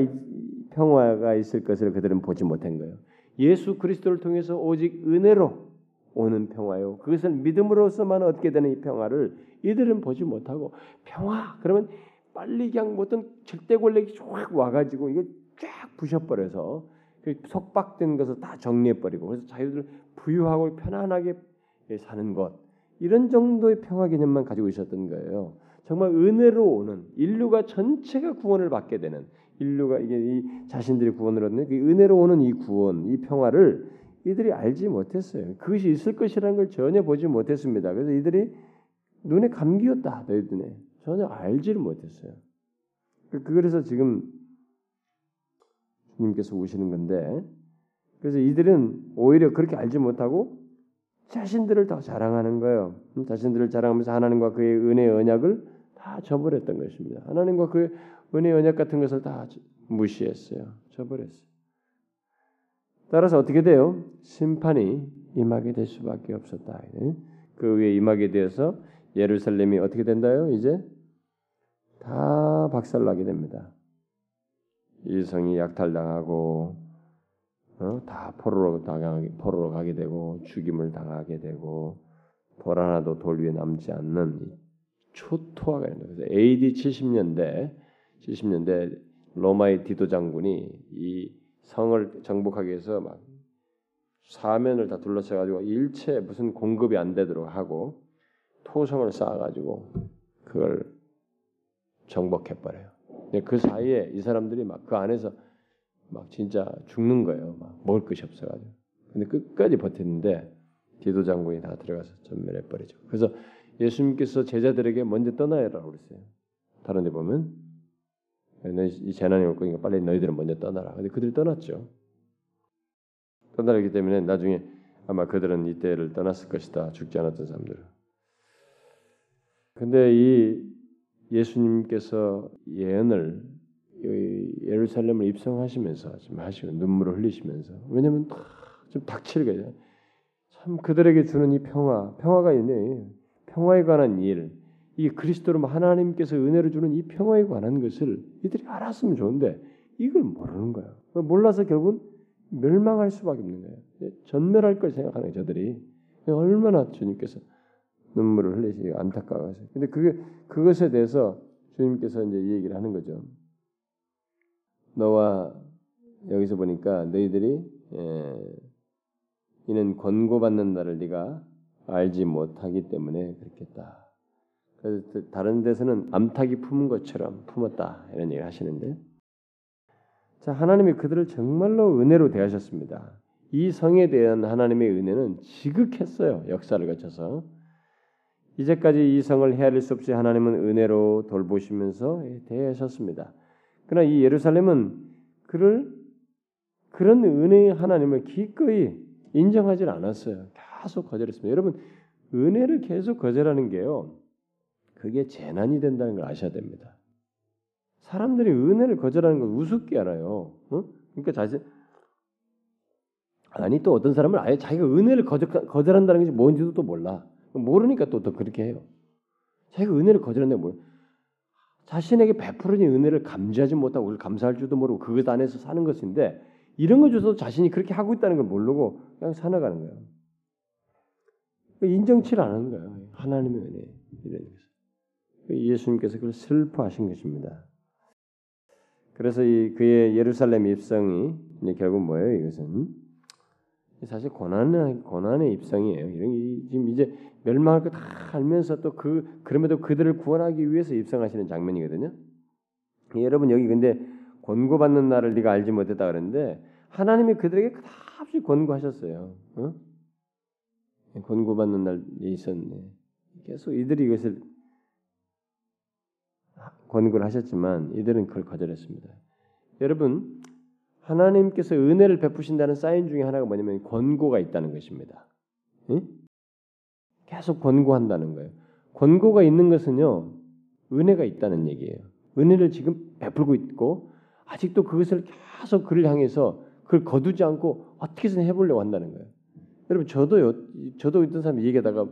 평화가 있을 것을 그들은 보지 못한 거예요. 예수 그리스도를 통해서 오직 은혜로 오는 평화요. 그것을 믿음으로서만 얻게 되는 이 평화를 이들은 보지 못하고 평화 그러면 빨리 그냥 어떤 절대 권력이 쫙 와가지고 이거 쫙 부셔버려서 그 속박된 것을 다 정리해버리고 그래서 자유를 부유하고 편안하게 사는 것 이런 정도의 평화 개념만 가지고 있었던 거예요. 정말 은혜로 오는 인류가 전체가 구원을 받게 되는 인류가 이게 이 자신들이 구원을 얻는 그 은혜로 오는 이 구원, 이 평화를 이들이 알지 못했어요. 그것이 있을 것이라는 걸 전혀 보지 못했습니다. 그래서 이들이 눈에 감기였다. 너희 눈에 전혀 알지를 못했어요. 그, 그래서 지금 주님께서 오시는 건데 그래서 이들은 오히려 그렇게 알지 못하고 자신들을 더 자랑하는 거예요. 음, 자신들을 자랑하면서 하나님과 그의 은혜의 언약을 다 저버렸던 것입니다. 하나님과 그의 은혜의 언약 같은 것을 다 무시했어요. 저버렸어요. 따라서 어떻게 돼요? 심판이 임하게 될 수밖에 없었다. 그 위에 임하게 되어서 예루살렘이 어떻게 된다요? 이제 다 박살나게 됩니다. 이 성이 약탈당하고 어? 다 포로로 당하게 포로로 가게 되고 죽임을 당하게 되고 돌 하나도 돌 위에 남지 않는 초토화가 있는 거예요. 그래서 AD 70년대 70년대 로마의 디도 장군이 이 성을 정복하기 위해서 막 사면을 다 둘러싸 가지고 일체 무슨 공급이 안 되도록 하고 토성을 쌓아 가지고 그걸 정복해 버려요. 그 사이에 이 사람들이 막 그 안에서 막 진짜 죽는 거예요. 막 먹을 것이 없어가지고. 근데 끝까지 버텼는데 디도 장군이 다 들어가서 전멸해 버리죠. 그래서 예수님께서 제자들에게 먼저 떠나야라고 그랬어요. 다른 데 보면 이 재난이 올 거니까 빨리 너희들은 먼저 떠나라. 근데 그들이 떠났죠. 떠나기 때문에 나중에 아마 그들은 이때를 떠났을 것이다. 죽지 않았던 사람들은. 근데 이 예수님께서 예언을 예루살렘을 입성하시면서 지금 하시고 눈물을 흘리시면서 왜냐하면 좀 닥치게 돼요. 참 그들에게 주는 이 평화, 평화가 있네. 평화에 관한 일, 이 그리스도로 하나님께서 은혜를 주는 이 평화에 관한 것을 이들이 알았으면 좋은데 이걸 모르는 거야. 몰라서 결국은 멸망할 수밖에 없는 거예요. 전멸할 걸 생각하는 거예요, 저들이. 얼마나 주님께서 눈물을 흘리시 안타까워서. 근데 그게 그것에 대해서 주님께서 이제 이 얘기를 하는 거죠. 너와 여기서 보니까 너희들이 예, 이는 권고받는 나를 네가 알지 못하기 때문에 그렇겠다. 그래서 다른 데서는 암탉이 품은 것처럼 품었다 이런 얘기를 하시는데 자 하나님이 그들을 정말로 은혜로 대하셨습니다. 이 성에 대한 하나님의 은혜는 지극했어요. 역사를 거쳐서 이제까지 이 성을 헤아릴 수 없이 하나님은 은혜로 돌보시면서 대하셨습니다. 그러나 이 예루살렘은 그를 그런 은혜의 하나님을 기꺼이 인정하지 않았어요. 계속 거절했습니다. 여러분 은혜를 계속 거절하는 게요. 그게 재난이 된다는 걸 아셔야 됩니다. 사람들이 은혜를 거절하는 걸 우습게 알아요. 어? 그러니까 자신 아니 또 어떤 사람은 아예 자기가 은혜를 거절, 거절한다는 것이 뭔지도 또 몰라. 모르니까 또, 또 그렇게 해요. 자기가 은혜를 거절한다는 뭐 자신에게 베풀어진 은혜를 감지하지 못하고 그걸 감사할 줄도 모르고 그것 안에서 사는 것인데 이런 거 줘서 자신이 그렇게 하고 있다는 걸 모르고 그냥 살아가는 거예요. 인정치를 안 하는 거예요. 하나님의 은혜 이런 것을. 예수님께서 그걸 슬퍼하신 것입니다. 그래서 이 그의 예루살렘 입성이 결국 뭐예요? 이것은 사실 고난의 고난의 입성이에요. 이런 지금 이제 멸망할 거 다 알면서 또 그 그럼에도 그들을 구원하기 위해서 입성하시는 장면이거든요. 여러분 여기 근데 권고받는 날을 네가 알지 못했다 그러는데 하나님이 그들에게 끝없이 권고하셨어요. 어? 권고받는 날이 있었네. 계속 이들이 이것을 권고를 하셨지만 이들은 그걸 거절했습니다. 여러분 하나님께서 은혜를 베푸신다는 사인 중에 하나가 뭐냐면 권고가 있다는 것입니다. 응? 계속 권고한다는 거예요. 권고가 있는 것은요 은혜가 있다는 얘기예요. 은혜를 지금 베풀고 있고 아직도 그것을 계속 그를 향해서 그걸 거두지 않고 어떻게든 해보려고 한다는 거예요. 여러분 저도요, 저도 어떤 사람이 얘기하다가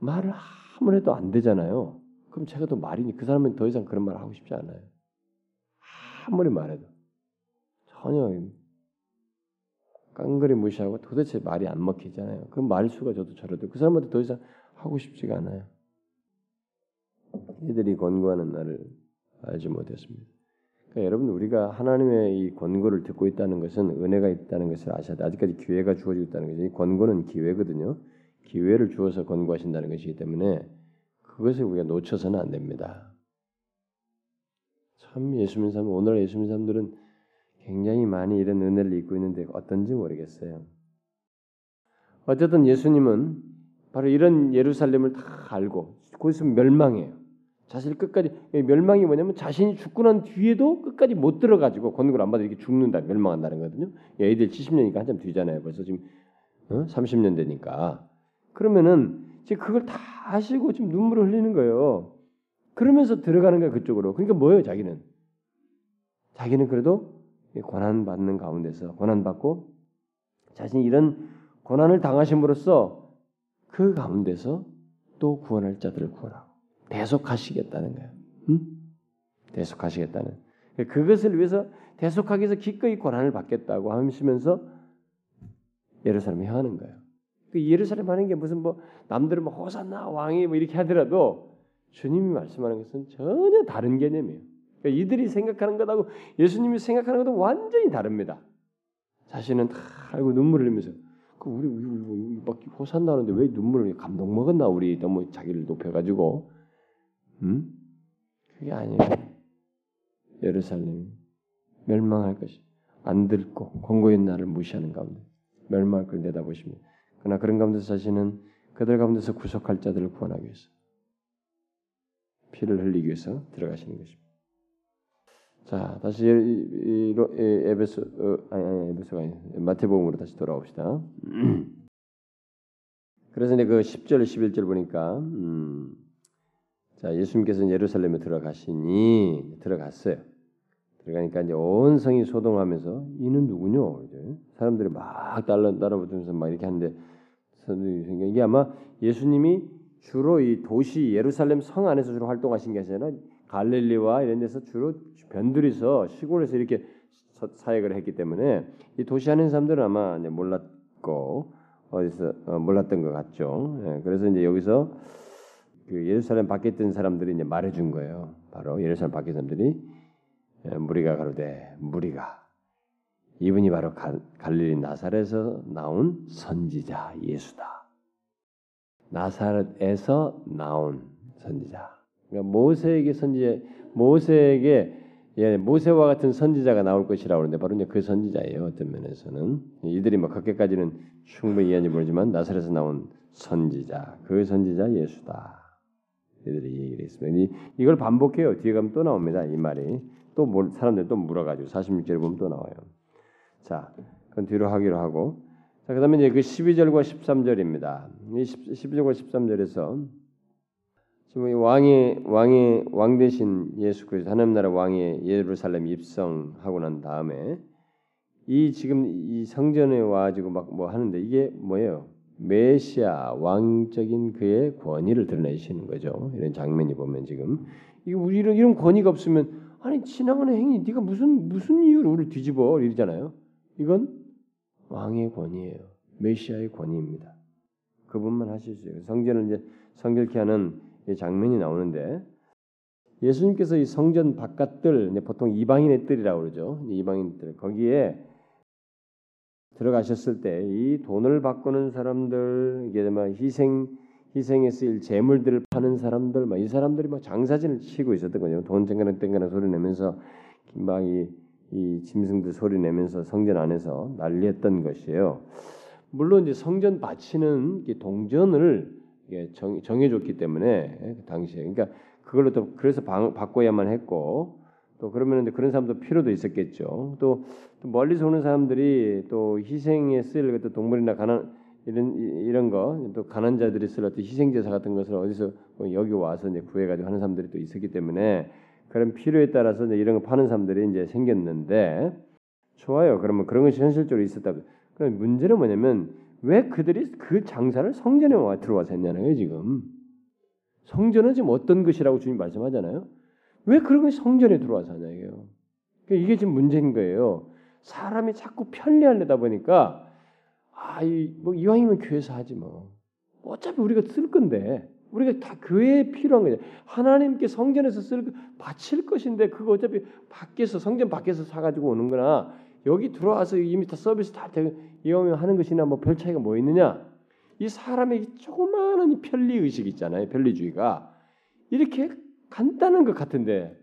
말을 아무래도 안 되잖아요. 그럼 제가 또 말이니 그 사람은 더 이상 그런 말 하고 싶지 않아요. 아무리 말해도 전혀 깡그리 무시하고 도대체 말이 안 먹히잖아요. 그 말수가 저도 저러도 그 사람한테 더 이상 하고 싶지가 않아요. 이들이 권고하는 나를 알지 못했습니다. 그러니까 여러분 우리가 하나님의 이 권고를 듣고 있다는 것은 은혜가 있다는 것을 아셔야 돼. 아직까지 기회가 주어지고 있다는 거죠. 이 권고는 기회거든요. 기회를 주어서 권고하신다는 것이기 때문에 그것을 우리가 놓쳐서는 안 됩니다. 참 예수 믿는 사람 오늘 예수 믿는 사람들은 굉장히 많이 이런 은혜를 입고 있는데 어떤지 모르겠어요. 어쨌든 예수님은 바로 이런 예루살렘을 다 알고 거기서 멸망해요. 자신이 끝까지 멸망이 뭐냐면 자신이 죽고 난 뒤에도 끝까지 못 들어가지고 권고를 안 받아 이렇게 죽는다 멸망한다는 거거든요. 애들 70년이니까 한참 뒤잖아요. 벌써 지금 어? 30년 되니까 그러면은 지금 그걸 다 아시고 지금 눈물을 흘리는 거예요. 그러면서 들어가는 거야 그쪽으로. 그러니까 뭐예요 자기는? 자기는 그래도 고난 받는 가운데서 고난 받고 자신이 이런 고난을 당하심으로써 그 가운데서 또 구원할 자들을 구원하고 대속하시겠다는 거예요. 응? 대속하시겠다는. 그것을 위해서 대속하기 위해서 기꺼이 고난을 받겠다고 하시면서 예루살렘에 향하는 거예요. 그 예루살렘 하는 게 무슨 뭐 남들은 뭐 호산나 왕이 뭐 이렇게 하더라도 주님이 말씀하는 것은 전혀 다른 개념이에요. 그러니까 이들이 생각하는 것하고 예수님이 생각하는 것도 완전히 다릅니다. 자신은 다 알고 눈물을 흘리면서 그 우리 우리 막 호산 나는데 왜 눈물을 감동 먹었나 우리 너무 자기를 높여가지고 음? 그게 아니에요. 예루살렘 멸망할 것이 안 듣고 권고의 날을 무시하는 가운데 멸망할 걸 내다보십니다. 그러나 그런 가운데서 자신은 그들 가운데서 구속할 자들을 구원하기 위해서 피를 흘리기 위해서 들어가시는 것입니다. 자, 다시 에베소 어, 아니 아니 에베소가 아니 마태복음으로 다시 돌아옵시다. (clears throat) 그래서 이제 그 10절 11절 보니까 음, 자, 예수님께서 예루살렘에 들어가시니 들어갔어요. 들어가니까 이제 온 성이 소동하면서 이는 누구뇨? 이제 사람들이 막 따라 따라붙으면서 막 이렇게 하는데 이게 아마 예수님이 주로 이 도시 예루살렘 성 안에서 주로 활동하신 게 아니라 갈릴리와 이런 데서 주로 변두리서 시골에서 이렇게 사역을 했기 때문에 이 도시 안에 사람들은 아마 몰랐고 어디서 어, 몰랐던 것 같죠. 예, 그래서 이제 여기서 그 예루살렘 밖에 있던 사람들이 이제 말해준 거예요. 바로 예루살렘 밖에 사람들이 예, 무리가 가로되 무리가 이분이 바로 갈릴리 나사렛에서 나온 선지자 예수다. 나사렛에서 나온 선지자 그러니까 모세에게 선지 모세에게 예, 모세와 같은 선지자가 나올 것이라고 하는데 바로 이제 그 선지자예요. 어떤 면에서는 이들이 뭐 그렇게까지는 충분히 이해하지 모르지만 나사렛에서 나온 선지자, 그 선지자 예수다. 이들이 얘기를 했습니다. 이걸 반복해요. 뒤에 가면 또 나옵니다. 이 말이 또 사람들 또 물어가지고 46절에 보면 또 나와요. 자, 그건 뒤로 하기로 하고 자 그다음에 이제 그 12절과 13절입니다. 이 12절과 13절에서 지금 왕의 왕의 왕 대신 예수 그리스도 하나님 나라 왕의 예루살렘 입성하고 난 다음에 이 지금 이 성전에 와가지고 막 뭐 하는데 이게 뭐예요? 메시아 왕적인 그의 권위를 드러내시는 거죠. 이런 장면이 보면 지금 우리 이런 이런 권위가 없으면 아니 지나가는 행위 네가 무슨 무슨 이유로 우리를 뒤집어 이러잖아요. 이건 왕의 권위예요. 메시아의 권위입니다. 그분만 하실 수 있어요. 성전을 이제 성결케 하는 장면이 나오는데 예수님께서 이 성전 바깥들 보통 이방인의 뜰이라고 그러죠. 이방인들 거기에 들어가셨을 때 이 돈을 바꾸는 사람들 이게 막 희생 희생에 쓰일 재물들을 파는 사람들 막 이 사람들이 막 장사진을 치고 있었던 거죠. 돈 땡가는 땡가는 소리 내면서 막이 이 짐승들 소리 내면서 성전 안에서 난리했던 것이에요. 물론 이제 성전 바치는 동전을 정, 정해줬기 때문에 그 당시에 그러니까 그걸로 또 그래서 방, 바꿔야만 했고 또 그러면 그런 사람도 필요도 있었겠죠. 또, 또 멀리서 오는 사람들이 또 희생에 쓰일 것도 동물이나 가난 이런 이런 거 또 가난자들이 쓸 어떤 희생 제사 같은 것을 어디서 여기 와서 이제 구해가지고 하는 사람들이 또 있었기 때문에 그런 필요에 따라서 이제 이런 거 파는 사람들이 이제 생겼는데 좋아요. 그러면 그런 것이 현실적으로 있었다. 그럼 문제는 뭐냐면 왜 그들이 그 장사를 성전에 와 들어와서 했냐는 지금. 성전은 지금 어떤 것이라고 주님 말씀하잖아요. 왜 그런 것이 성전에 들어와서 하냐 이게요. 그러니까 이게 지금 문제인 거예요. 사람이 자꾸 편리하려다 보니까 아이뭐 이왕이면 교회에서 하지 뭐. 어차피 우리가 쓸 건데 우리가 다 교회에 필요한 거죠. 하나님께 성전에서 쓸 바칠 것인데 그거 어차피 밖에서 성전 밖에서 사 가지고 오는 거나 여기 들어와서 이미 다 서비스 다 이용하면 하는 것이나 뭐 별 차이가 뭐 있느냐? 이 사람의 조그마한 편리 의식 있잖아요. 편리주의가 이렇게 간단한 것 같은데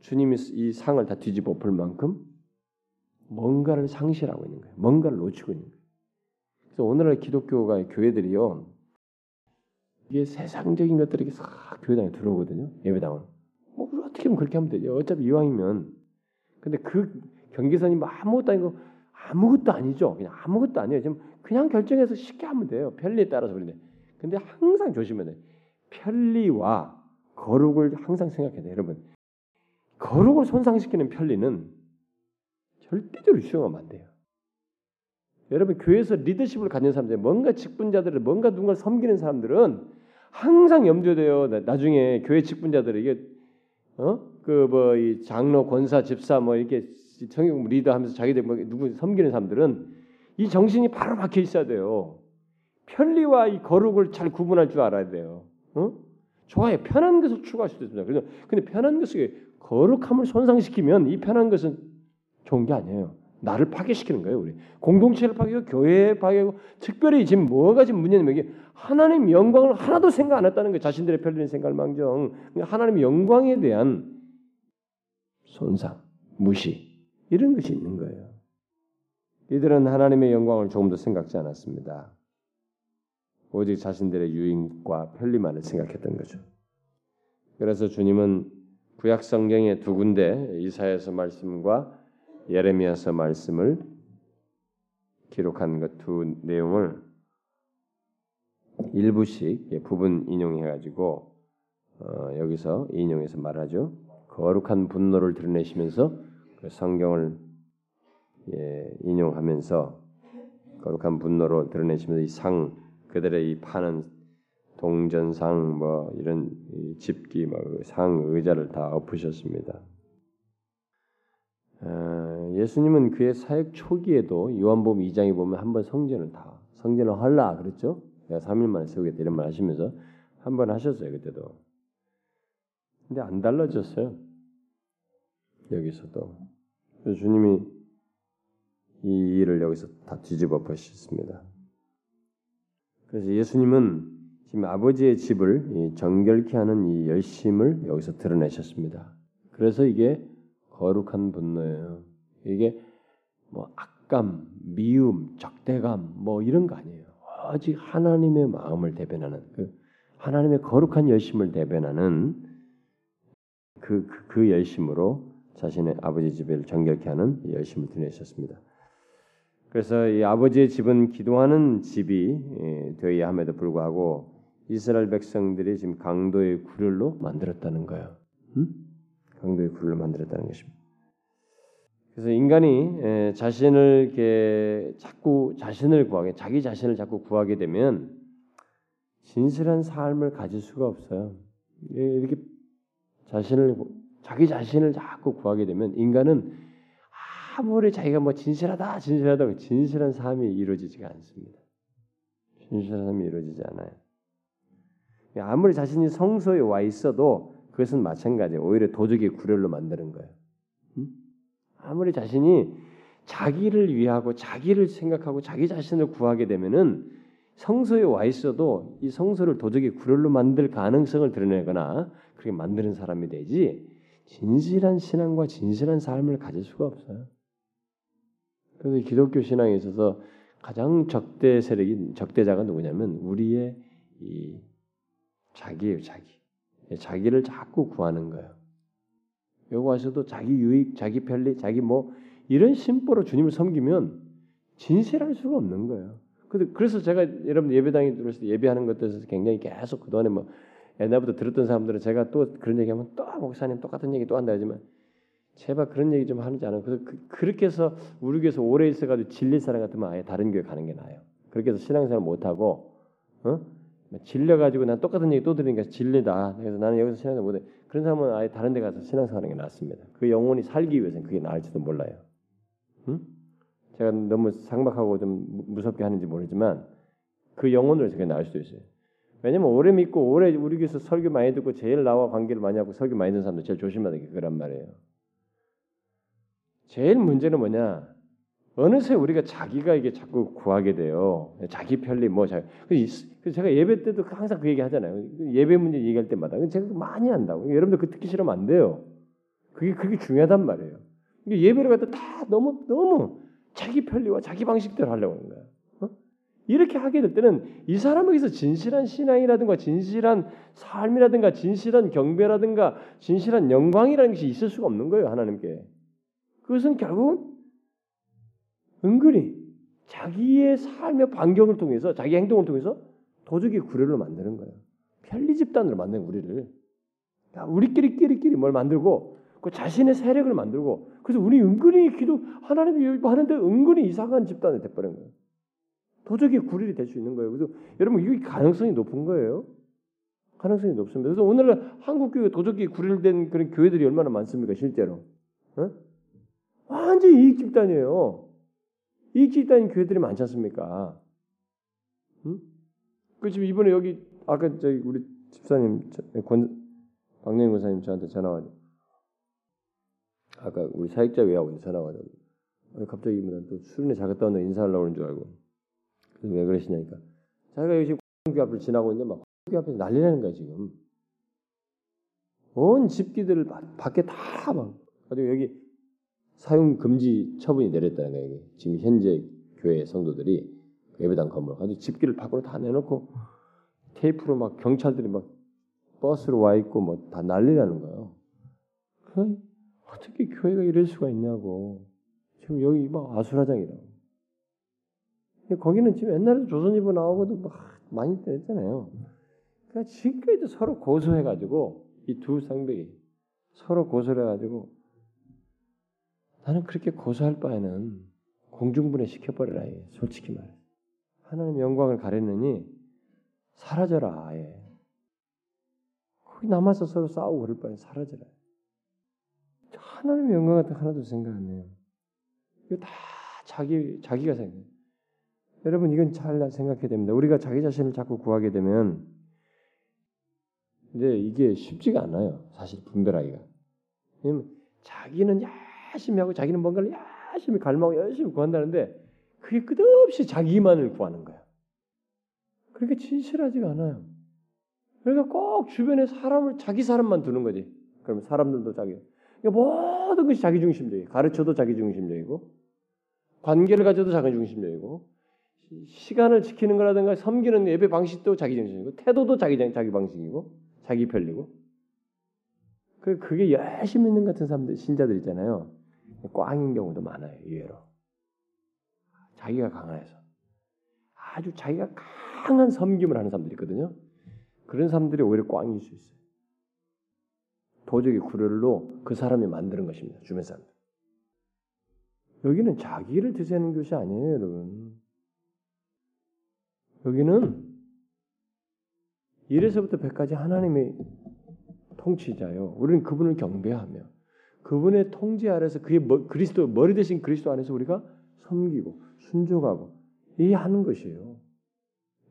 주님이 이 상을 다 뒤집어 엎을 만큼 뭔가를 상실하고 있는 거예요. 뭔가를 놓치고 있는 거예요. 그래서 오늘날 기독교가 교회들이요. 이게 세상적인 것들이 싹 교회당에 들어오거든요. 예배당은. 뭐 어떻게 하면 그렇게 하면 되죠. 어차피 이왕이면. 근데 그 경계선이 뭐 아무것도 아니고 아무것도 아니죠. 그냥 아무것도 아니에요. 지금 그냥 결정해서 쉽게 하면 돼요. 편리에 따라서 그런데. 근데 항상 조심해야 돼. 편리와 거룩을 항상 생각해야 돼. 여러분. 거룩을 손상시키는 편리는 절대적으로 수용하면 안 돼요. 여러분 교회에서 리더십을 가진 사람들, 뭔가 직분자들을 뭔가 누군가를 섬기는 사람들은 항상 염두돼요. 나중에 교회 직분자들이 이게 어그 뭐 이 장로, 권사, 집사 뭐 이렇게 성경 리더 하면서 자기들 뭐 누구 섬기는 사람들은 이 정신이 바로 박혀 있어야 돼요. 편리와 이 거룩을 잘 구분할 줄 알아야 돼요. 어? 좋아요. 편한 것을 추구할 수도 있습니다. 그래서 근데 편한 것을 거룩함을 손상시키면 이 편한 것은 좋은 게 아니에요. 나를 파괴시키는 거예요, 우리. 공동체를 파괴하고 교회 파괴하고 특별히 지금 뭐가 지금 문제냐면 이게 하나님 영광을 하나도 생각 안 했다는 거예요. 자신들의 편리는 생각을 망정. 그러니까 하나님 영광에 대한 손상, 무시 이런 것이 있는 거예요. 이들은 하나님의 영광을 조금 더 생각지 않았습니다. 오직 자신들의 유익과 편리만을 생각했던 거죠. 그래서 주님은 구약 성경의 두 군데 이사야서 말씀과 예레미야서 말씀을 기록한 것두 내용을 일부씩 예, 부분 인용해 가지고 어, 여기서 인용해서 말하죠. 거룩한 분노를 드러내시면서 그 성경을 예, 인용하면서 거룩한 분노를 드러내시면서 이 상 그들의 이 파는 동전상 뭐 이런 집기 뭐상 의자를 다 엎으셨습니다. 어, 예수님은 그의 사역 초기에도 요한복음 2장에 보면 한 번 성전을 다 성전을 헐라 그랬죠. 내가 3일 만에 세우겠다 이런 말 하시면서 한 번 하셨어요 그때도. 근데 안 달라졌어요. 여기서도 그래서 주님이 이 일을 여기서 다 뒤집어 버셨습니다. 그래서 예수님은 지금 아버지의 집을 정결케 하는 이 열심을 여기서 드러내셨습니다. 그래서 이게 거룩한 분노예요. 이게 뭐 악감, 미움, 적대감 뭐 이런 거 아니에요. 오직 하나님의 마음을 대변하는 그 하나님의 거룩한 열심을 대변하는 그, 그, 그 열심으로 자신의 아버지 집을 정결케 하는 열심을 드러내셨습니다. 그래서 이 아버지의 집은 기도하는 집이 예, 되어야 함에도 불구하고 이스라엘 백성들이 지금 강도의 구렬로 만들었다는 거예요. 음? 강도의 구렬로 만들었다는 것입니다. 그래서 인간이 예, 자신을 이렇게 자꾸 자신을 구하게 자기 자신을 자꾸 구하게 되면 진실한 삶을 가질 수가 없어요. 이렇게 자신을 자기 자신을 자꾸 구하게 되면 인간은 아무리 자기가 뭐 진실하다 진실하다 진실한 삶이 이루어지지가 않습니다. 진실한 삶이 이루어지지 않아요. 아무리 자신이 성소에 와 있어도 그것은 마찬가지예요. 오히려 도적의 구렬로 만드는 거예요. 음? 아무리 자신이 자기를 위하고 자기를 생각하고 자기 자신을 구하게 되면은 성소에 와 있어도 이 성소를 도적의 구렬로 만들 가능성을 드러내거나 그렇게 만드는 사람이 되지 진실한 신앙과 진실한 삶을 가질 수가 없어요. 그래서 기독교 신앙에 있어서 가장 적대 세력이 적대자가 누구냐면 우리의 이 자기예요, 자기. 자기를 자꾸 구하는 거예요. 와서도 자기 유익, 자기 편리, 자기 뭐 이런 심보로 주님을 섬기면 진실할 수가 없는 거예요. 그래서 제가 여러분 예배당에 때 예배하는 것들에서 굉장히 계속 그동안에 뭐 옛날부터 들었던 사람들은 제가 또 그런 얘기하면 또 목사님 똑같은 얘기 또 한다 하지만 제발 그런 얘기 좀 하지 않아요. 그래서 그, 렇게 해서 우리 교회에서 오래 있어가지고 질릴 사람 같으면 아예 다른 교회 가는 게 나아요. 그렇게 해서 신앙생활 못하고 어? 질려가지고 난 똑같은 얘기 또 들으니까 질리다. 그래서 나는 여기서 신앙생활 못해. 그런 사람은 아예 다른 데 가서 신앙생활 하는 게 낫습니다. 그 영혼이 살기 위해서는 그게 나을지도 몰라요. 응? 제가 너무 상박하고 좀 무섭게 하는지 모르지만 그 영혼으로 그게 나을 수도 있어요. 왜냐면 오래 믿고 오래 우리 교회에서 설교 많이 듣고 제일 나와 관계를 많이 하고 설교 많이 듣는 사람들 제일 조심하는 게 그란 말이에요. 제일 문제는 뭐냐? 어느새 우리가 자기가 이게 자꾸 구하게 돼요. 자기 편리 뭐 자. 그 제가 예배 때도 항상 그 얘기 하잖아요. 예배 문제 얘기할 때마다 제가 많이 한다고. 여러분들 그 듣기 싫으면 안 돼요. 그게 그게 중요하단 말이에요. 예배를 갖다 다 너무 너무 자기 편리와 자기 방식대로 하려고 하는 거야. 어? 이렇게 하게 될 때는 이 사람에게서 진실한 신앙이라든가 진실한 삶이라든가 진실한 경배라든가 진실한 영광이라는 것이 있을 수가 없는 거예요 하나님께. 그것은 결국은 은근히 자기의 삶의 반경을 통해서 자기 행동을 통해서 도적의 구례를 만드는 거예요. 편리 집단으로 만든 우리를 우리끼리 끼리끼리 뭘 만들고 그 자신의 세력을 만들고 그래서 우리 은근히 기도 하나님이 하는데 은근히 이상한 집단이 돼버린 거예요. 도적의 구릴이 될 수 있는 거예요. 그래서 여러분 이게 가능성이 높은 거예요. 가능성이 높습니다. 그래서 오늘날 한국 교회 도적의 구릴된 그런 교회들이 얼마나 많습니까 실제로? 어? 완전히 이익 집단이에요. 이익 집단인 교회들이 많지 않습니까? 응? 그 지금 이번에 여기 아까 저기 우리 집사님 권 박영인 권사님 저한테 전화 와서 아까 우리 사역자 외하고 전화 와서 갑자기 또 수련회 온다 인사하려고 그러는 줄 알고 왜 그러시냐니까 자기가 여기 교회 앞을 지나고 있는데 막 교회 앞에서 난리나는 거야 지금 온 집기들을 밖에 다 막 가지고 여기 사용 금지 처분이 내렸다는 거예요. 지금 현재 교회 성도들이 예배당 건물 가지고 집기를 밖으로 다 내놓고 테이프로 막 경찰들이 막 버스로 와 있고 뭐 다 난리라는 거예요. 그 어떻게 교회가 이럴 수가 있냐고. 지금 여기 막 아수라장이라고. 거기는 지금 옛날에도 조선일보 나오고도 막 많이 했잖아요. 그러니까 지금까지도 서로 고소해가지고 이두 상백이 서로 고소를 해가지고 나는 그렇게 고소할 바에는 공중분해 시켜버려라. 솔직히 말해. 하나님 영광을 가렸느니 사라져라. 아예. 거기 남아서 서로 싸우고 그럴 바에 사라져라. 하나님의 영광 같은 하나도 생각 안 해요. 이거 다 자기 자기가 생각해. 여러분 이건 잘 생각해야 됩니다. 우리가 자기 자신을 자꾸 구하게 되면 이제 이게 쉽지가 않아요. 사실 분별하기가. 왜냐면 자기는 열심히 하고 자기는 뭔가를 열심히 갈망하고 열심히 구한다는데 그게 끝없이 자기만을 구하는 거야. 그렇게 진실하지가 않아요. 그러니까 꼭 주변에 사람을 자기 사람만 두는 거지. 그럼 사람들도 자기. 그러니까 모든 것이 자기 중심적이고 가르쳐도 자기 중심적이고 관계를 가져도 자기 중심적이고 시간을 지키는 거라든가 섬기는 예배 방식도 자기 중심이고 태도도 자기 자기 방식이고 자기 편리고 그 그게 열심히 있는 같은 사람들 신자들 있잖아요. 꽝인 경우도 많아요. 의외로 자기가 강해서 아주 자기가 강한 섬김을 하는 사람들이 있거든요. 그런 사람들이 오히려 꽝일 수 있어요. 도적의 구별로 그 사람이 만드는 것입니다. 주변 사람들. 여기는 자기를 드세는 것이 아니에요, 여러분. 여기는 1에서부터 100까지 하나님의 통치자요. 우리는 그분을 경배하며 그분의 통제 아래서 그의 그리스도 머리 대신 그리스도 안에서 우리가 섬기고 순종하고 이 하는 것이에요.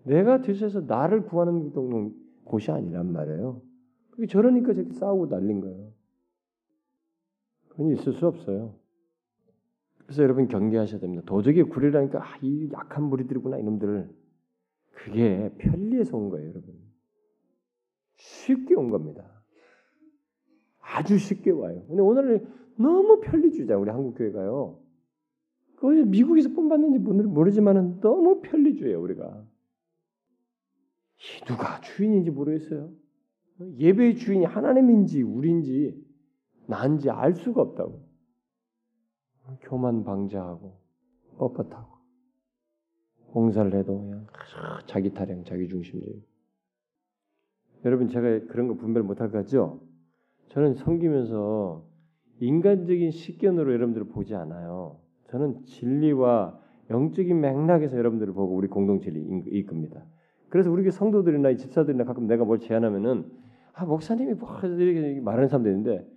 내가 뒤에서 나를 구하는 곳이 아니란 말이에요. 그게 저러니까 저렇게 싸우고 날린 거예요. 그건 있을 수 없어요. 그래서 여러분 경계하셔야 됩니다. 도적의 구리라니까 아, 이 약한 무리들이구나 이놈들. 그게 편리해서 온 거예요, 여러분. 쉽게 온 겁니다. 아주 쉽게 와요. 근데 오늘 너무 편리주의자 우리 한국 교회가요. 그것이 미국에서 본받는지 모르지만은 너무 편리주의예요 우리가. 누가 주인인지 모르겠어요. 예배의 주인이 하나님인지 우리인지 난지 알 수가 없다고. 교만 방자하고 뻣뻣하고 봉사를 해도 자기 타령, 자기 중심적이고. 여러분 제가 그런 거 분별 못할 것 같죠? 저는 섬기면서 인간적인 식견으로 여러분들을 보지 않아요. 저는 진리와 영적인 맥락에서 여러분들을 보고 우리 공동체를 이끕니다. 그래서 우리 성도들이나 집사들이나 가끔 내가 뭘 제안하면은 아 목사님이 뭐 이렇게 말하는 사람도 있는데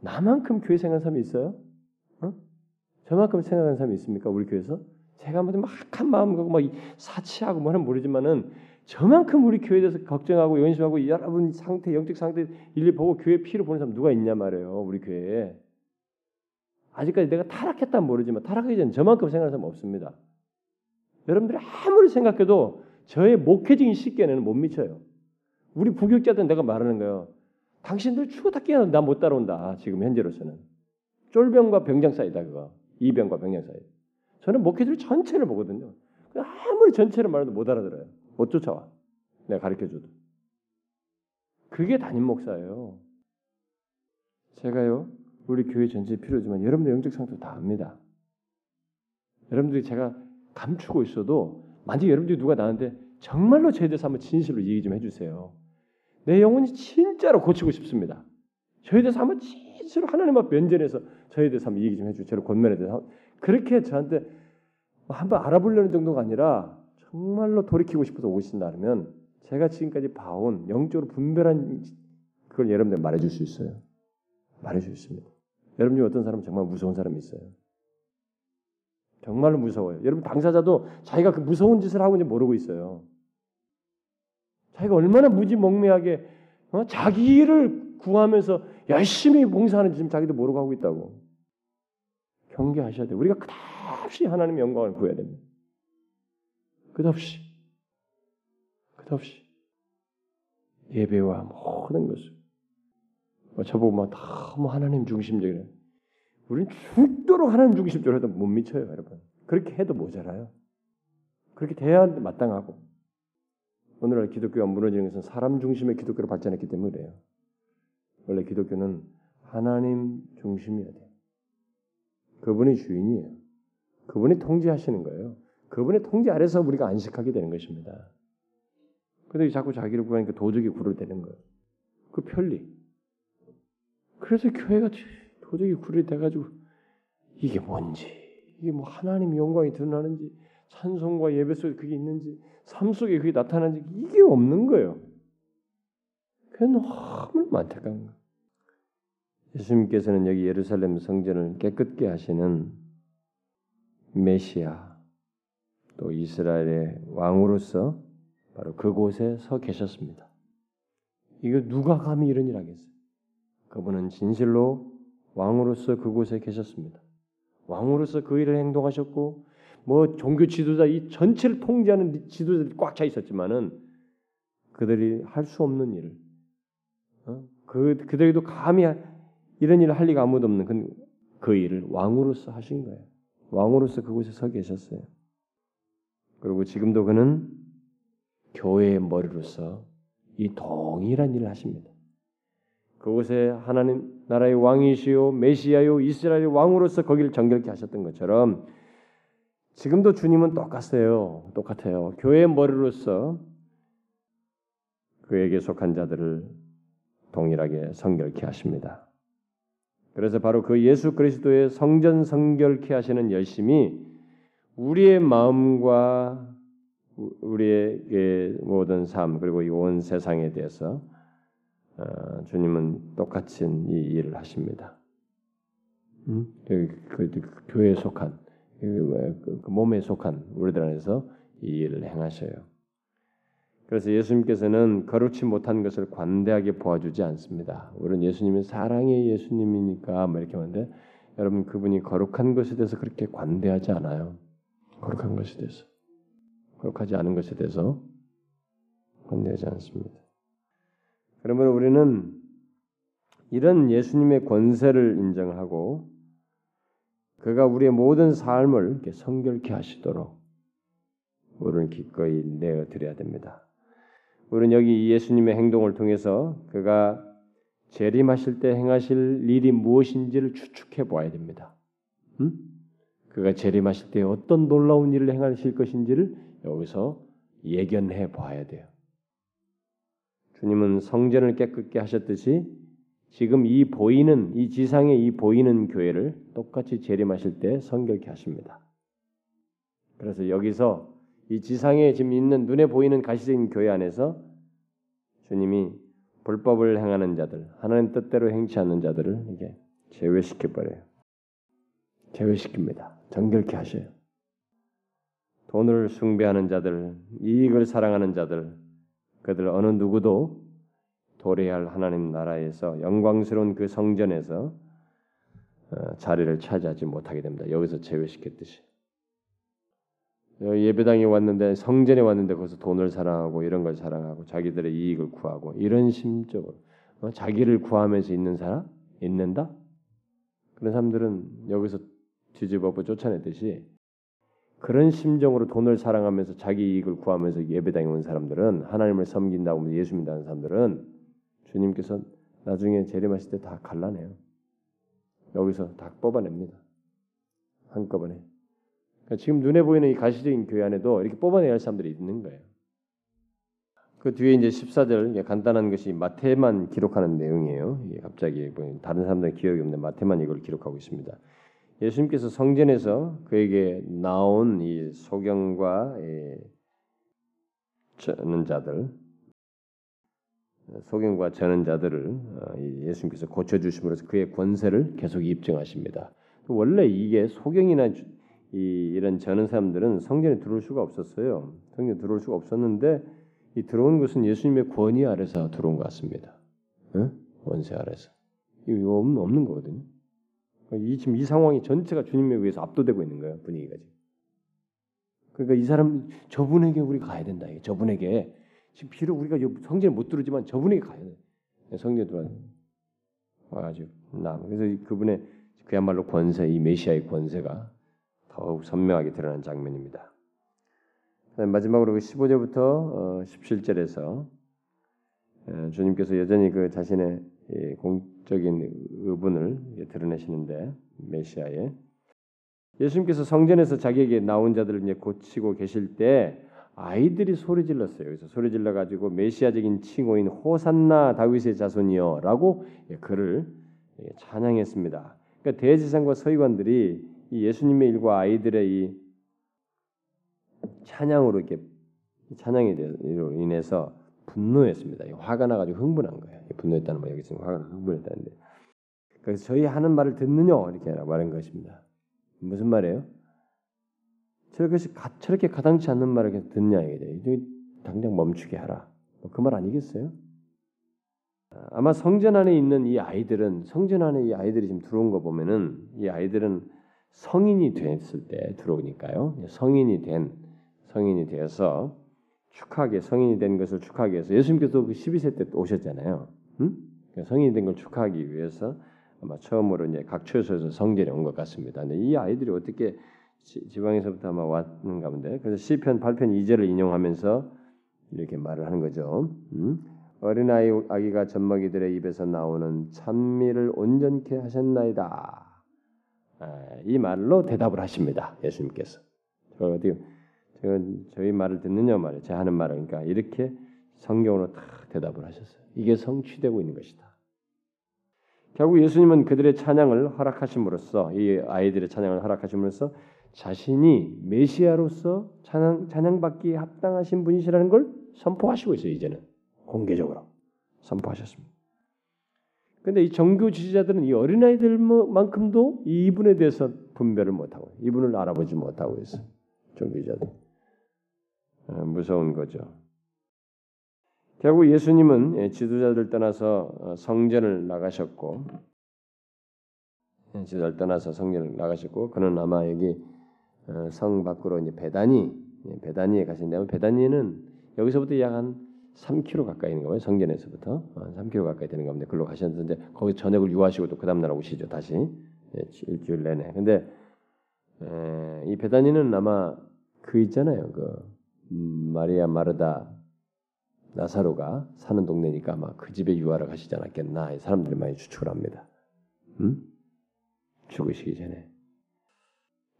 나만큼 교회 생각하는 사람이 있어요? 어? 저만큼 생각하는 사람이 있습니까? 우리 교회에서? 제가 뭐 막한 마음 갖고 막 사치하고 뭐는 모르지만은 저만큼 우리 교회에 대해서 걱정하고 연심하고 여러분 상태 영적 상태 일일이 보고 교회 피를 보는 사람 누가 있냐 말이에요. 우리 교회에. 아직까지 내가 타락했다 모르지만 타락하기 전 저만큼 생각하는 사람 없습니다. 여러분들이 아무리 생각해도 저의 목회적인 식견에는 못 미쳐요. 우리 부교육자들 내가 말하는 거예요. 당신들 죽었다 깨어나 나못 따라온다. 지금 현재로서는 쫄병과 병장 사이다 그거. 이병과 병장 사이. 저는 목회들 전체를 보거든요. 아무리 전체를 말해도 못 알아들어요. 못 쫓아와. 내가 가르쳐줘도. 그게 담임 목사예요. 제가요 우리 교회 전체 필요지만 여러분들 영적 상태 다 압니다. 여러분들이 제가 감추고 있어도 만약 여러분들이 누가 나한테 정말로 저에 대해서 한번 진실로 얘기 좀 해주세요. 내 영혼이 진짜로 고치고 싶습니다. 저에 대해서 한번 진실로 하나님 앞 면전에서 저에 대해서 한번 얘기 좀 해주세요. 저를 권면에 대해서 그렇게 저한테 한번 알아보려는 정도가 아니라 정말로 돌이키고 싶어서 오신다면 제가 지금까지 봐온 영적으로 분별한 그걸 여러분들 말해줄 수 있어요. 말해줄 수 있습니다. 여러분 중 어떤 사람은 정말 무서운 사람이 있어요. 정말로 무서워요. 여러분 당사자도 자기가 그 무서운 짓을 하고 있는지 모르고 있어요. 자기가 얼마나 무지몽매하게 어? 자기를 구하면서 열심히 봉사하는지 지금 자기도 모르고 하고 있다고. 경계하셔야 돼요. 우리가 끝없이 하나님의 영광을 구해야 됩니다. 끝없이. 끝없이. 예배와 모든 것을. 뭐 저보고 막 너무 하나님 중심적이래. 우리는 죽도록 하나님 중심적으로 해도 못 미쳐요, 여러분. 그렇게 해도 모자라요. 그렇게 돼야 마땅하고. 오늘날 기독교가 무너지는 것은 사람 중심의 기독교를 발전했기 때문에 그래요. 원래 기독교는 하나님 중심이어야 돼요. 그분이 주인이에요. 그분이 통제하시는 거예요. 그분의 통제 아래서 우리가 안식하게 되는 것입니다. 근데 자꾸 자기를 구하니까 도적이 굴을 되는 거예요. 그 편리. 그래서 교회가 도저히 굴이 돼가지고 이게 뭔지 이게 뭐 하나님 영광이 드러나는지 찬송과 예배 속에 그게 있는지 삶 속에 그게 나타나는지 이게 없는 거예요. 그게 너무 안타까운 거예요. 예수님께서는 여기 예루살렘 성전을 깨끗게 하시는 메시아 또 이스라엘의 왕으로서 바로 그곳에 서 계셨습니다. 이거 누가 감히 이런 일 하겠어요? 그분은 진실로 왕으로서 그곳에 계셨습니다. 왕으로서 그 일을 행동하셨고 뭐 종교 지도자 이 전체를 통제하는 지도자들이 꽉 차 있었지만은 그들이 할 수 없는 일을 어? 그 그들에도 감히 이런 일을 할 리가 아무도 없는 그, 그 일을 왕으로서 하신 거예요. 왕으로서 그곳에 서 계셨어요. 그리고 지금도 그는 교회의 머리로서 이 동일한 일을 하십니다. 그곳에 하나님 나라의 왕이시요 메시아요 이스라엘의 왕으로서 거기를 정결케 하셨던 것처럼 지금도 주님은 똑같아요. 똑같아요. 교회의 머리로서 그에게 속한 자들을 동일하게 성결케 하십니다. 그래서 바로 그 예수 그리스도의 성전 성결케 하시는 열심이 우리의 마음과 우리의 모든 삶 그리고 이 온 세상에 대해서 어, 주님은 똑같이 이 일을 하십니다. 음? 그, 그, 그, 교회에 속한 그, 그, 그 몸에 속한 우리들 안에서 이 일을 행하셔요. 그래서 예수님께서는 거룩치 못한 것을 관대하게 보아주지 않습니다. 우리는 예수님은 사랑의 예수님이니까 뭐 이렇게 하는데 여러분 그분이 거룩한 것에 대해서 그렇게 관대하지 않아요. 거룩한 것에 대해서 거룩하지 않은 것에 대해서 관대하지 않습니다. 그러므로 우리는 이런 예수님의 권세를 인정하고 그가 우리의 모든 삶을 성결케 하시도록 우리는 기꺼이 내어 드려야 됩니다. 우리는 여기 예수님의 행동을 통해서 그가 재림하실 때 행하실 일이 무엇인지를 추측해 보아야 됩니다. 음? 그가 재림하실 때 어떤 놀라운 일을 행하실 것인지를 여기서 예견해 보아야 돼요. 주님은 성전을 깨끗게 하셨듯이 지금 이 보이는 이 지상에 이 보이는 교회를 똑같이 재림하실 때 성결케 하십니다. 그래서 여기서 이 지상에 지금 있는 눈에 보이는 가시적인 교회 안에서 주님이 불법을 행하는 자들, 하나님 뜻대로 행치 않는 자들을 이게 제외시켜 버려요. 제외시킵니다. 정결케 하셔요. 돈을 숭배하는 자들, 이익을 사랑하는 자들, 그들 어느 누구도 도래할 하나님 나라에서 영광스러운 그 성전에서 어, 자리를 차지하지 못하게 됩니다. 여기서 제외시켰듯이. 예배당에 왔는데 성전에 왔는데 거기서 돈을 사랑하고 이런 걸 사랑하고 자기들의 이익을 구하고 이런 심적으로 어? 자기를 구하면서 있는 사람 있는다 그런 사람들은 여기서 뒤집어버 쫓아내듯이 그런 심정으로 돈을 사랑하면서 자기 이익을 구하면서 예배당에 온 사람들은 하나님을 섬긴다고 예수 믿는 사람들은 주님께서 나중에 재림하실 때 다 갈라내요. 여기서 다 뽑아냅니다. 한꺼번에. 그러니까 지금 눈에 보이는 이 가시적인 교회 안에도 이렇게 뽑아내야 할 사람들이 있는 거예요. 그 뒤에 이제 14절 간단한 것이 마태만 기록하는 내용이에요. 갑자기 뭐 다른 사람들은 기억이 없는데 마태만 이걸 기록하고 있습니다. 예수님께서 성전에서 그에게 나온 이 소경과 저는 자들, 소경과 저는 자들을 어, 예수님께서 고쳐 주심으로써 그의 권세를 계속 입증하십니다. 원래 이게 소경이나 이, 이런 저는 사람들은 성전에 들어올 수가 없었어요. 성전에 들어올 수가 없었는데 이 들어온 것은 예수님의 권위 아래서 들어온 것 같습니다. 응? 원세 아래서. 이거 없는, 거거든요. 이 지금 이 상황이 전체가 주님에 의해서 압도되고 있는 거예요 분위기가 지금. 그러니까 이 사람 저분에게 우리 가야 된다. 저분에게 지금 비록 우리가 성전에 못 들어오지만 저분에게 가야 돼. 성전에 들어와 와가지고 나 그래서 그분의 그야말로 권세 이 메시아의 권세가 더욱 선명하게 드러난 장면입니다. 마지막으로 15절부터 17절에서 주님께서 여전히 그 자신의 공적인 의분을 드러내시는데 메시아의 예수님께서 성전에서 자기에게 나온 자들을 이제 고치고 계실 때 아이들이 소리 질렀어요. 그래서 소리 질러 가지고 메시아적인 칭호인 호산나 다윗의 자손이여라고 글을 찬양했습니다. 그러니까 대제사장과 서기관들이 이 예수님의 일과 아이들의 이 찬양으로 이렇게 찬양에 인해서 분노했습니다. 화가 나가지고 흥분한 거예요. 분노했다는 말 여기 지금 화가 흥분했다는데. 그래서 저희 하는 말을 듣느냐 이렇게 말한 것입니다. 무슨 말이에요? 저렇게 저렇게 가당치 않는 말을 듣냐 이게 당장 멈추게 하라. 뭐 그말 아니겠어요? 아마 성전 안에 있는 이 아이들은 성전 안에 이 아이들이 지금 들어온 거 보면은 이 아이들은 성인이 됐을 때 들어오니까요. 성인이 된 성인이 되어서 축하하게 성인이 된 것을 축하하기 위해서 예수님께서 그 12세 때 오셨잖아요. 응? 성인이 된 걸 축하하기 위해서 아마 처음으로 이제 각처에서 성전에 온 것 같습니다. 근데 이 아이들이 어떻게 지 방에서부터 아마 왔는가 본데 그래서 시편 8편 2절을 인용하면서 이렇게 말을 하는 거죠. 음? 어린아이 아기가 젖먹이들의 입에서 나오는 찬미를 온전케 하셨나이다. 아, 이 말로 대답을 하십니다. 예수님께서. 저 어디 저희 말을 듣느냐 말이에요. 제 하는 말을 그러니까 이렇게 성경으로 다 대답을 하셨어요. 이게 성취되고 있는 것이다. 결국 예수님은 그들의 찬양을 허락하심으로써 이 아이들의 찬양을 허락하심으로써 자신이 메시아로서 찬양 찬양받기에 합당하신 분이시라는 걸 선포하시고 있어요. 이제는 공개적으로 선포하셨습니다. 근데 이 정교 지지자들은 이 어린아이들만큼도 이분에 대해서 분별을 못하고 이분을 알아보지 못하고 있어요. 종교자들 어, 무서운 거죠. 결국 예수님은 예, 지도자들 떠나서 어, 성전을 나가셨고 예, 지도자를 떠나서 성전을 나가셨고 그는 아마 여기 어, 성 밖으로 이제 배단이 예, 배단위에 가신다면 배단위는 여기서부터 약한 3km 가까이 있는 거예요. 성전에서부터 3km 가까이 되는 겁니다. 글로 가셨는데 거기 저녁을 유하시고 또 그 다음 날 오시죠. 다시 일주일 내내. 근데 이 배단위는 아마 그 있잖아요. 그 음, 마리아 마르다 나사로가 사는 동네니까 아마 그 집에 유하러 가시지 않았겠나 사람들이 많이 추측을 합니다. 음? 죽으시기 전에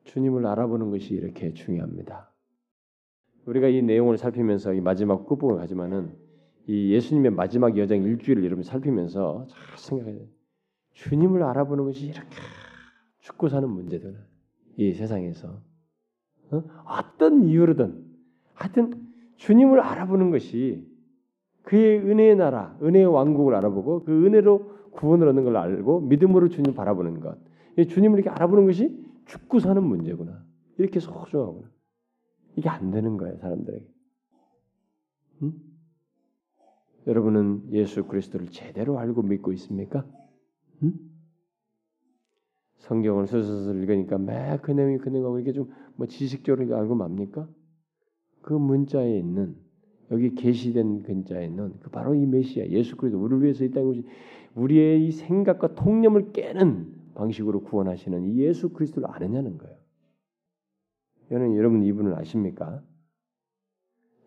주님을 알아보는 것이 이렇게 중요합니다. 우리가 이 내용을 살피면서 이 마지막 끝부분을 가지만은 이 예수님의 마지막 여정 일주일을 여러분 살피면서 잘 생각해야 돼요. 주님을 알아보는 것이 이렇게 죽고 사는 문제들 이 세상에서 어? 어떤 이유로든 하여튼 주님을 알아보는 것이 그의 은혜의 나라, 은혜의 왕국을 알아보고 그 은혜로 구원을 얻는 걸 알고 믿음으로 주님 을 바라보는 것. 주님을 이렇게 알아보는 것이 죽고 사는 문제구나. 이렇게 소중하구나. 이게 안 되는 거예요, 사람들에게. 응? 여러분은 예수 그리스도를 제대로 알고 믿고 있습니까? 응? 성경을 슬슬 읽으니까 매그 내용이 그 내용하고 이렇게 좀 뭐 지식적으로 알고 맙니까? 그 문자에 있는 여기 계시된 근자에 있는 그 바로 이 메시아 예수 그리스도 우리를 위해서 이 땅에 오신 우리의 이 생각과 통념을 깨는 방식으로 구원하시는 이 예수 그리스도를 아느냐는 거예요. 여러분 여러분 이분을 아십니까?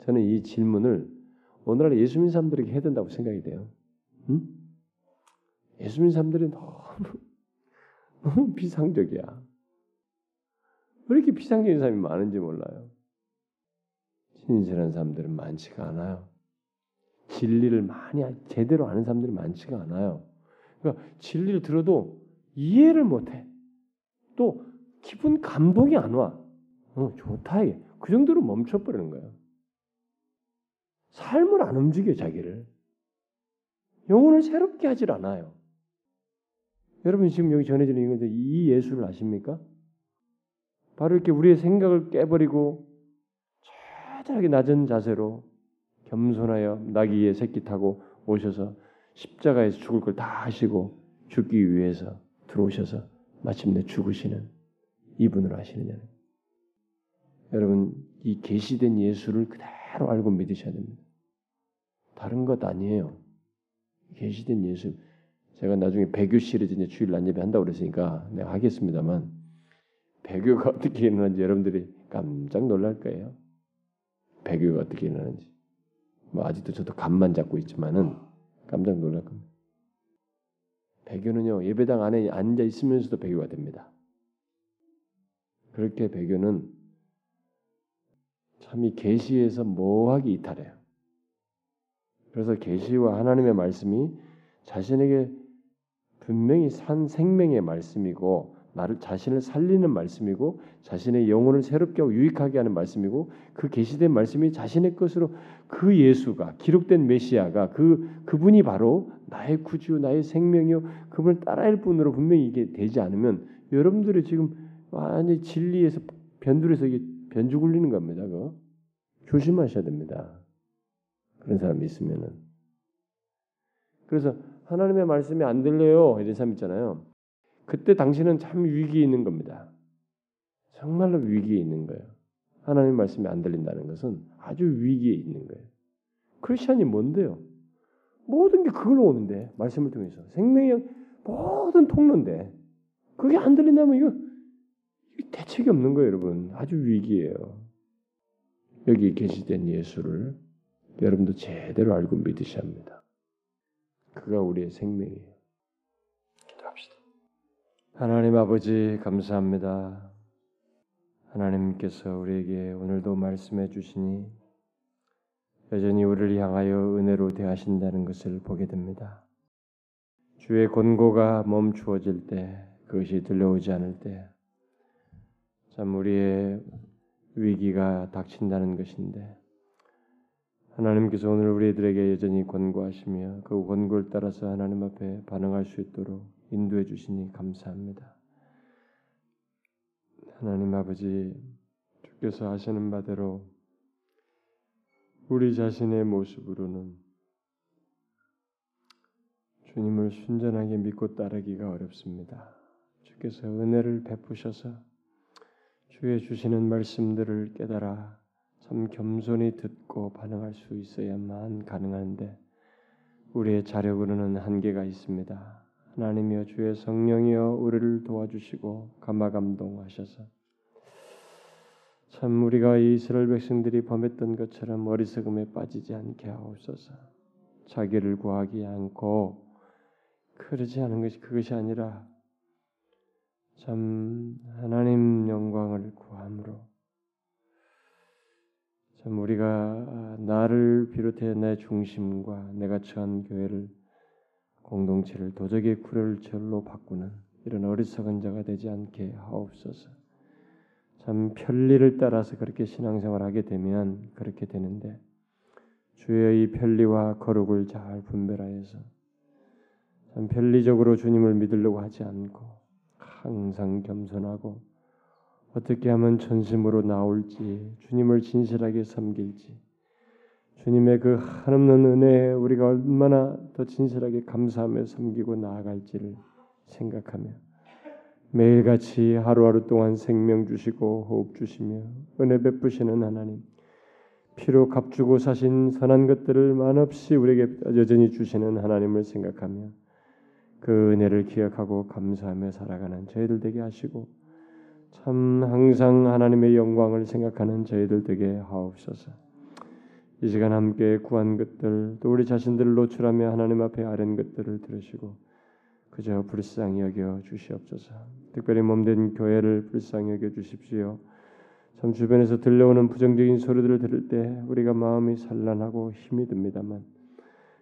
저는 이 질문을 오늘날 예수 믿는 사람들에게 해야 된다고 생각이 돼요. 응? 예수 믿는 사람들이 너무 (laughs) 너무 비상적이야. 왜 이렇게 비상적인 사람이 많은지 몰라요. 신실한 사람들은 많지가 않아요. 진리를 많이 제대로 아는 사람들이 많지가 않아요. 그러니까 진리를 들어도 이해를 못해. 또 기분 감동이 안 와. 어, 좋다. 그 정도로 멈춰버리는 거예요. 삶을 안 움직여 자기를. 영혼을 새롭게 하질 않아요. 여러분 지금 여기 전해지는 이건데 이 예수를 아십니까? 바로 이렇게 우리의 생각을 깨버리고 처절하게 낮은 자세로 겸손하여 나귀의 새끼 타고 오셔서 십자가에서 죽을 걸 다 하시고 죽기 위해서 들어오셔서 마침내 죽으시는 이분을 아시느냐? 여러분 이 계시된 예수를 그대로 알고 믿으셔야 됩니다. 다른 것 아니에요. 계시된 예수. 제가 나중에 배교 시리즈 주일 난예배 한다고 그랬으니까 내가 하겠습니다만 배교가 (laughs) 어떻게 일어나는지 여러분들이 깜짝 놀랄 거예요. 배교가 어떻게 일어나는지. 뭐 아직도 저도 감만 잡고 있지만은 깜짝 놀랄 겁니다. 배교는요 예배당 안에 앉아 있으면서도 배교가 됩니다. 그렇게 배교는 참이 계시에서 뭐하기 이탈해요. 그래서 계시와 하나님의 말씀이 자신에게 분명히 산 생명의 말씀이고 나를 자신을 살리는 말씀이고 자신의 영혼을 새롭게 하고 유익하게 하는 말씀이고 그 계시된 말씀이 자신의 것으로 그 예수가 기록된 메시아가 그 그분이 바로 나의 구주 나의 생명이요 그분을 따라할 분으로 분명히 이게 되지 않으면 여러분들이 지금 완전히 진리에서 변두에서 이게 변주 굴리는 겁니다. 그 조심하셔야 됩니다. 그런 사람이 있으면은 그래서 하나님의 말씀이 안 들려요 이런 사람 있잖아요. 그때 당신은 참 위기에 있는 겁니다. 정말로 위기에 있는 거예요. 하나님 말씀이 안 들린다는 것은 아주 위기에 있는 거예요. 크리스천이 뭔데요? 모든 게 그걸로 오는데 말씀을 통해서 생명의 모든 통로인데 그게 안 들린다면 이거, 대책이 없는 거예요, 여러분. 아주 위기예요. 여기 계시된 예수를 여러분도 제대로 알고 믿으셔야 합니다. 그가 우리의 생명이에요. 기도합시다. 하나님 아버지 감사합니다. 하나님께서 우리에게 오늘도 말씀해 주시니 여전히 우리를 향하여 은혜로 대하신다는 것을 보게 됩니다. 주의 권고가 멈추어질 때, 그것이 들려오지 않을 때, 참 우리의 위기가 닥친다는 것인데, 하나님께서 오늘 우리들에게 여전히 권고하시며 그 권고를 따라서 하나님 앞에 반응할 수 있도록 인도해 주시니 감사합니다. 하나님 아버지, 주께서 하시는 바대로 우리 자신의 모습으로는 주님을 순전하게 믿고 따르기가 어렵습니다. 주께서 은혜를 베푸셔서 주의 주시는 말씀들을 깨달아 참 겸손히 듣고 반응할 수 있어야만 가능한데 우리의 자력으로는 한계가 있습니다. 하나님이여 주의 성령이여 우리를 도와주시고 감화 감동하셔서 참 우리가 이스라엘 백성들이 범했던 것처럼 어리석음에 빠지지 않게 하옵소서. 자기를 구하기 않고 그러지 않은 것이 그것이 아니라 참 하나님 영광을 구함으로 참 우리가 나를 비롯해 내 중심과 내가 처한 교회를 공동체를 도적의 구별절로 바꾸는 이런 어리석은 자가 되지 않게 하옵소서. 참 편리를 따라서 그렇게 신앙생활 하게 되면 그렇게 되는데 주의 이 편리와 거룩을 잘 분별하여서 참 편리적으로 주님을 믿으려고 하지 않고 항상 겸손하고 어떻게 하면 전심으로 나올지 주님을 진실하게 섬길지 주님의 그 한없는 은혜에 우리가 얼마나 더 진실하게 감사하며 섬기고 나아갈지를 생각하며 매일같이 하루하루 동안 생명 주시고 호흡 주시며 은혜 베푸시는 하나님 피로 값주고 사신 선한 것들을 만없이 우리에게 여전히 주시는 하나님을 생각하며 그 은혜를 기억하고 감사하며 살아가는 저희들 되게 하시고 참 항상 하나님의 영광을 생각하는 저희들 되게 하옵소서. 이 시간 함께 구한 것들 또 우리 자신들을 노출하며 하나님 앞에 아른 것들을 들으시고 그저 불쌍히 여겨 주시옵소서. 특별히 몸된 교회를 불쌍히 여겨 주십시오. 참 주변에서 들려오는 부정적인 소리들을 들을 때 우리가 마음이 산란하고 힘이 듭니다만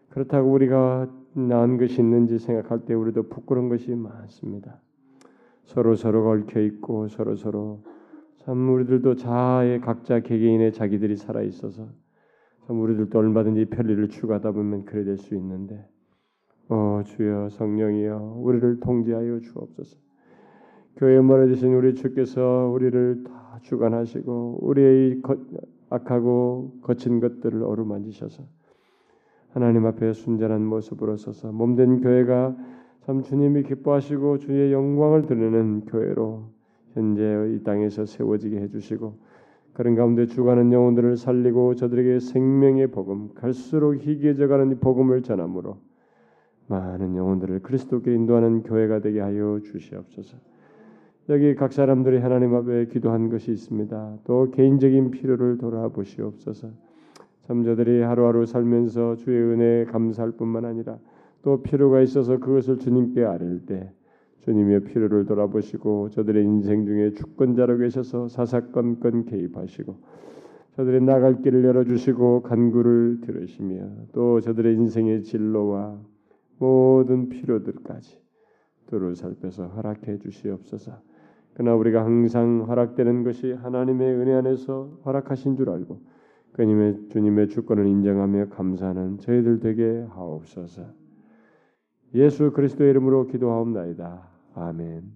그렇다고 우리가 나은 것이 있는지 생각할 때 우리도 부끄러운 것이 많습니다. 서로 서로가 얽혀 있고 서로 서로 참 우리들도 자아의 각자 개개인의 자기들이 살아 있어서 참 우리들도 얼마든지 편리를 추구하다 보면 그래 될 수 있는데 어 주여 성령이여 우리를 통제하여 주옵소서. 교회 말해주신 우리 주께서 우리를 다 주관하시고 우리의 거, 악하고 거친 것들을 어루만지셔서 하나님 앞에 순전한 모습으로 서서 몸된 교회가 참 주님이 기뻐하시고 주의 영광을 드리는 교회로 현재 이 땅에서 세워지게 해주시고 그런 가운데 주가는 영혼들을 살리고 저들에게 생명의 복음 갈수록 희귀해져가는 복음을 전함으로 많은 영혼들을 그리스도께 인도하는 교회가 되게 하여 주시옵소서. 여기 각 사람들이 하나님 앞에 기도한 것이 있습니다. 또 개인적인 필요를 돌아보시옵소서. 참 저들이 하루하루 살면서 주의 은혜에 감사할 뿐만 아니라 또 필요가 있어서 그것을 주님께 아릴 때 주님의 필요를 돌아보시고 저들의 인생 중에 주권자로 계셔서 사사건건 개입하시고 저들의 나갈 길을 열어주시고 간구를 들으시며 또 저들의 인생의 진로와 모든 필요들까지 두루 살펴서 허락해 주시옵소서. 그러나 우리가 항상 허락되는 것이 하나님의 은혜 안에서 허락하신 줄 알고 그님의 주님의 주권을 인정하며 감사하는 저희들 되게 하옵소서. 예수 그리스도의 이름으로 기도하옵나이다. 아멘.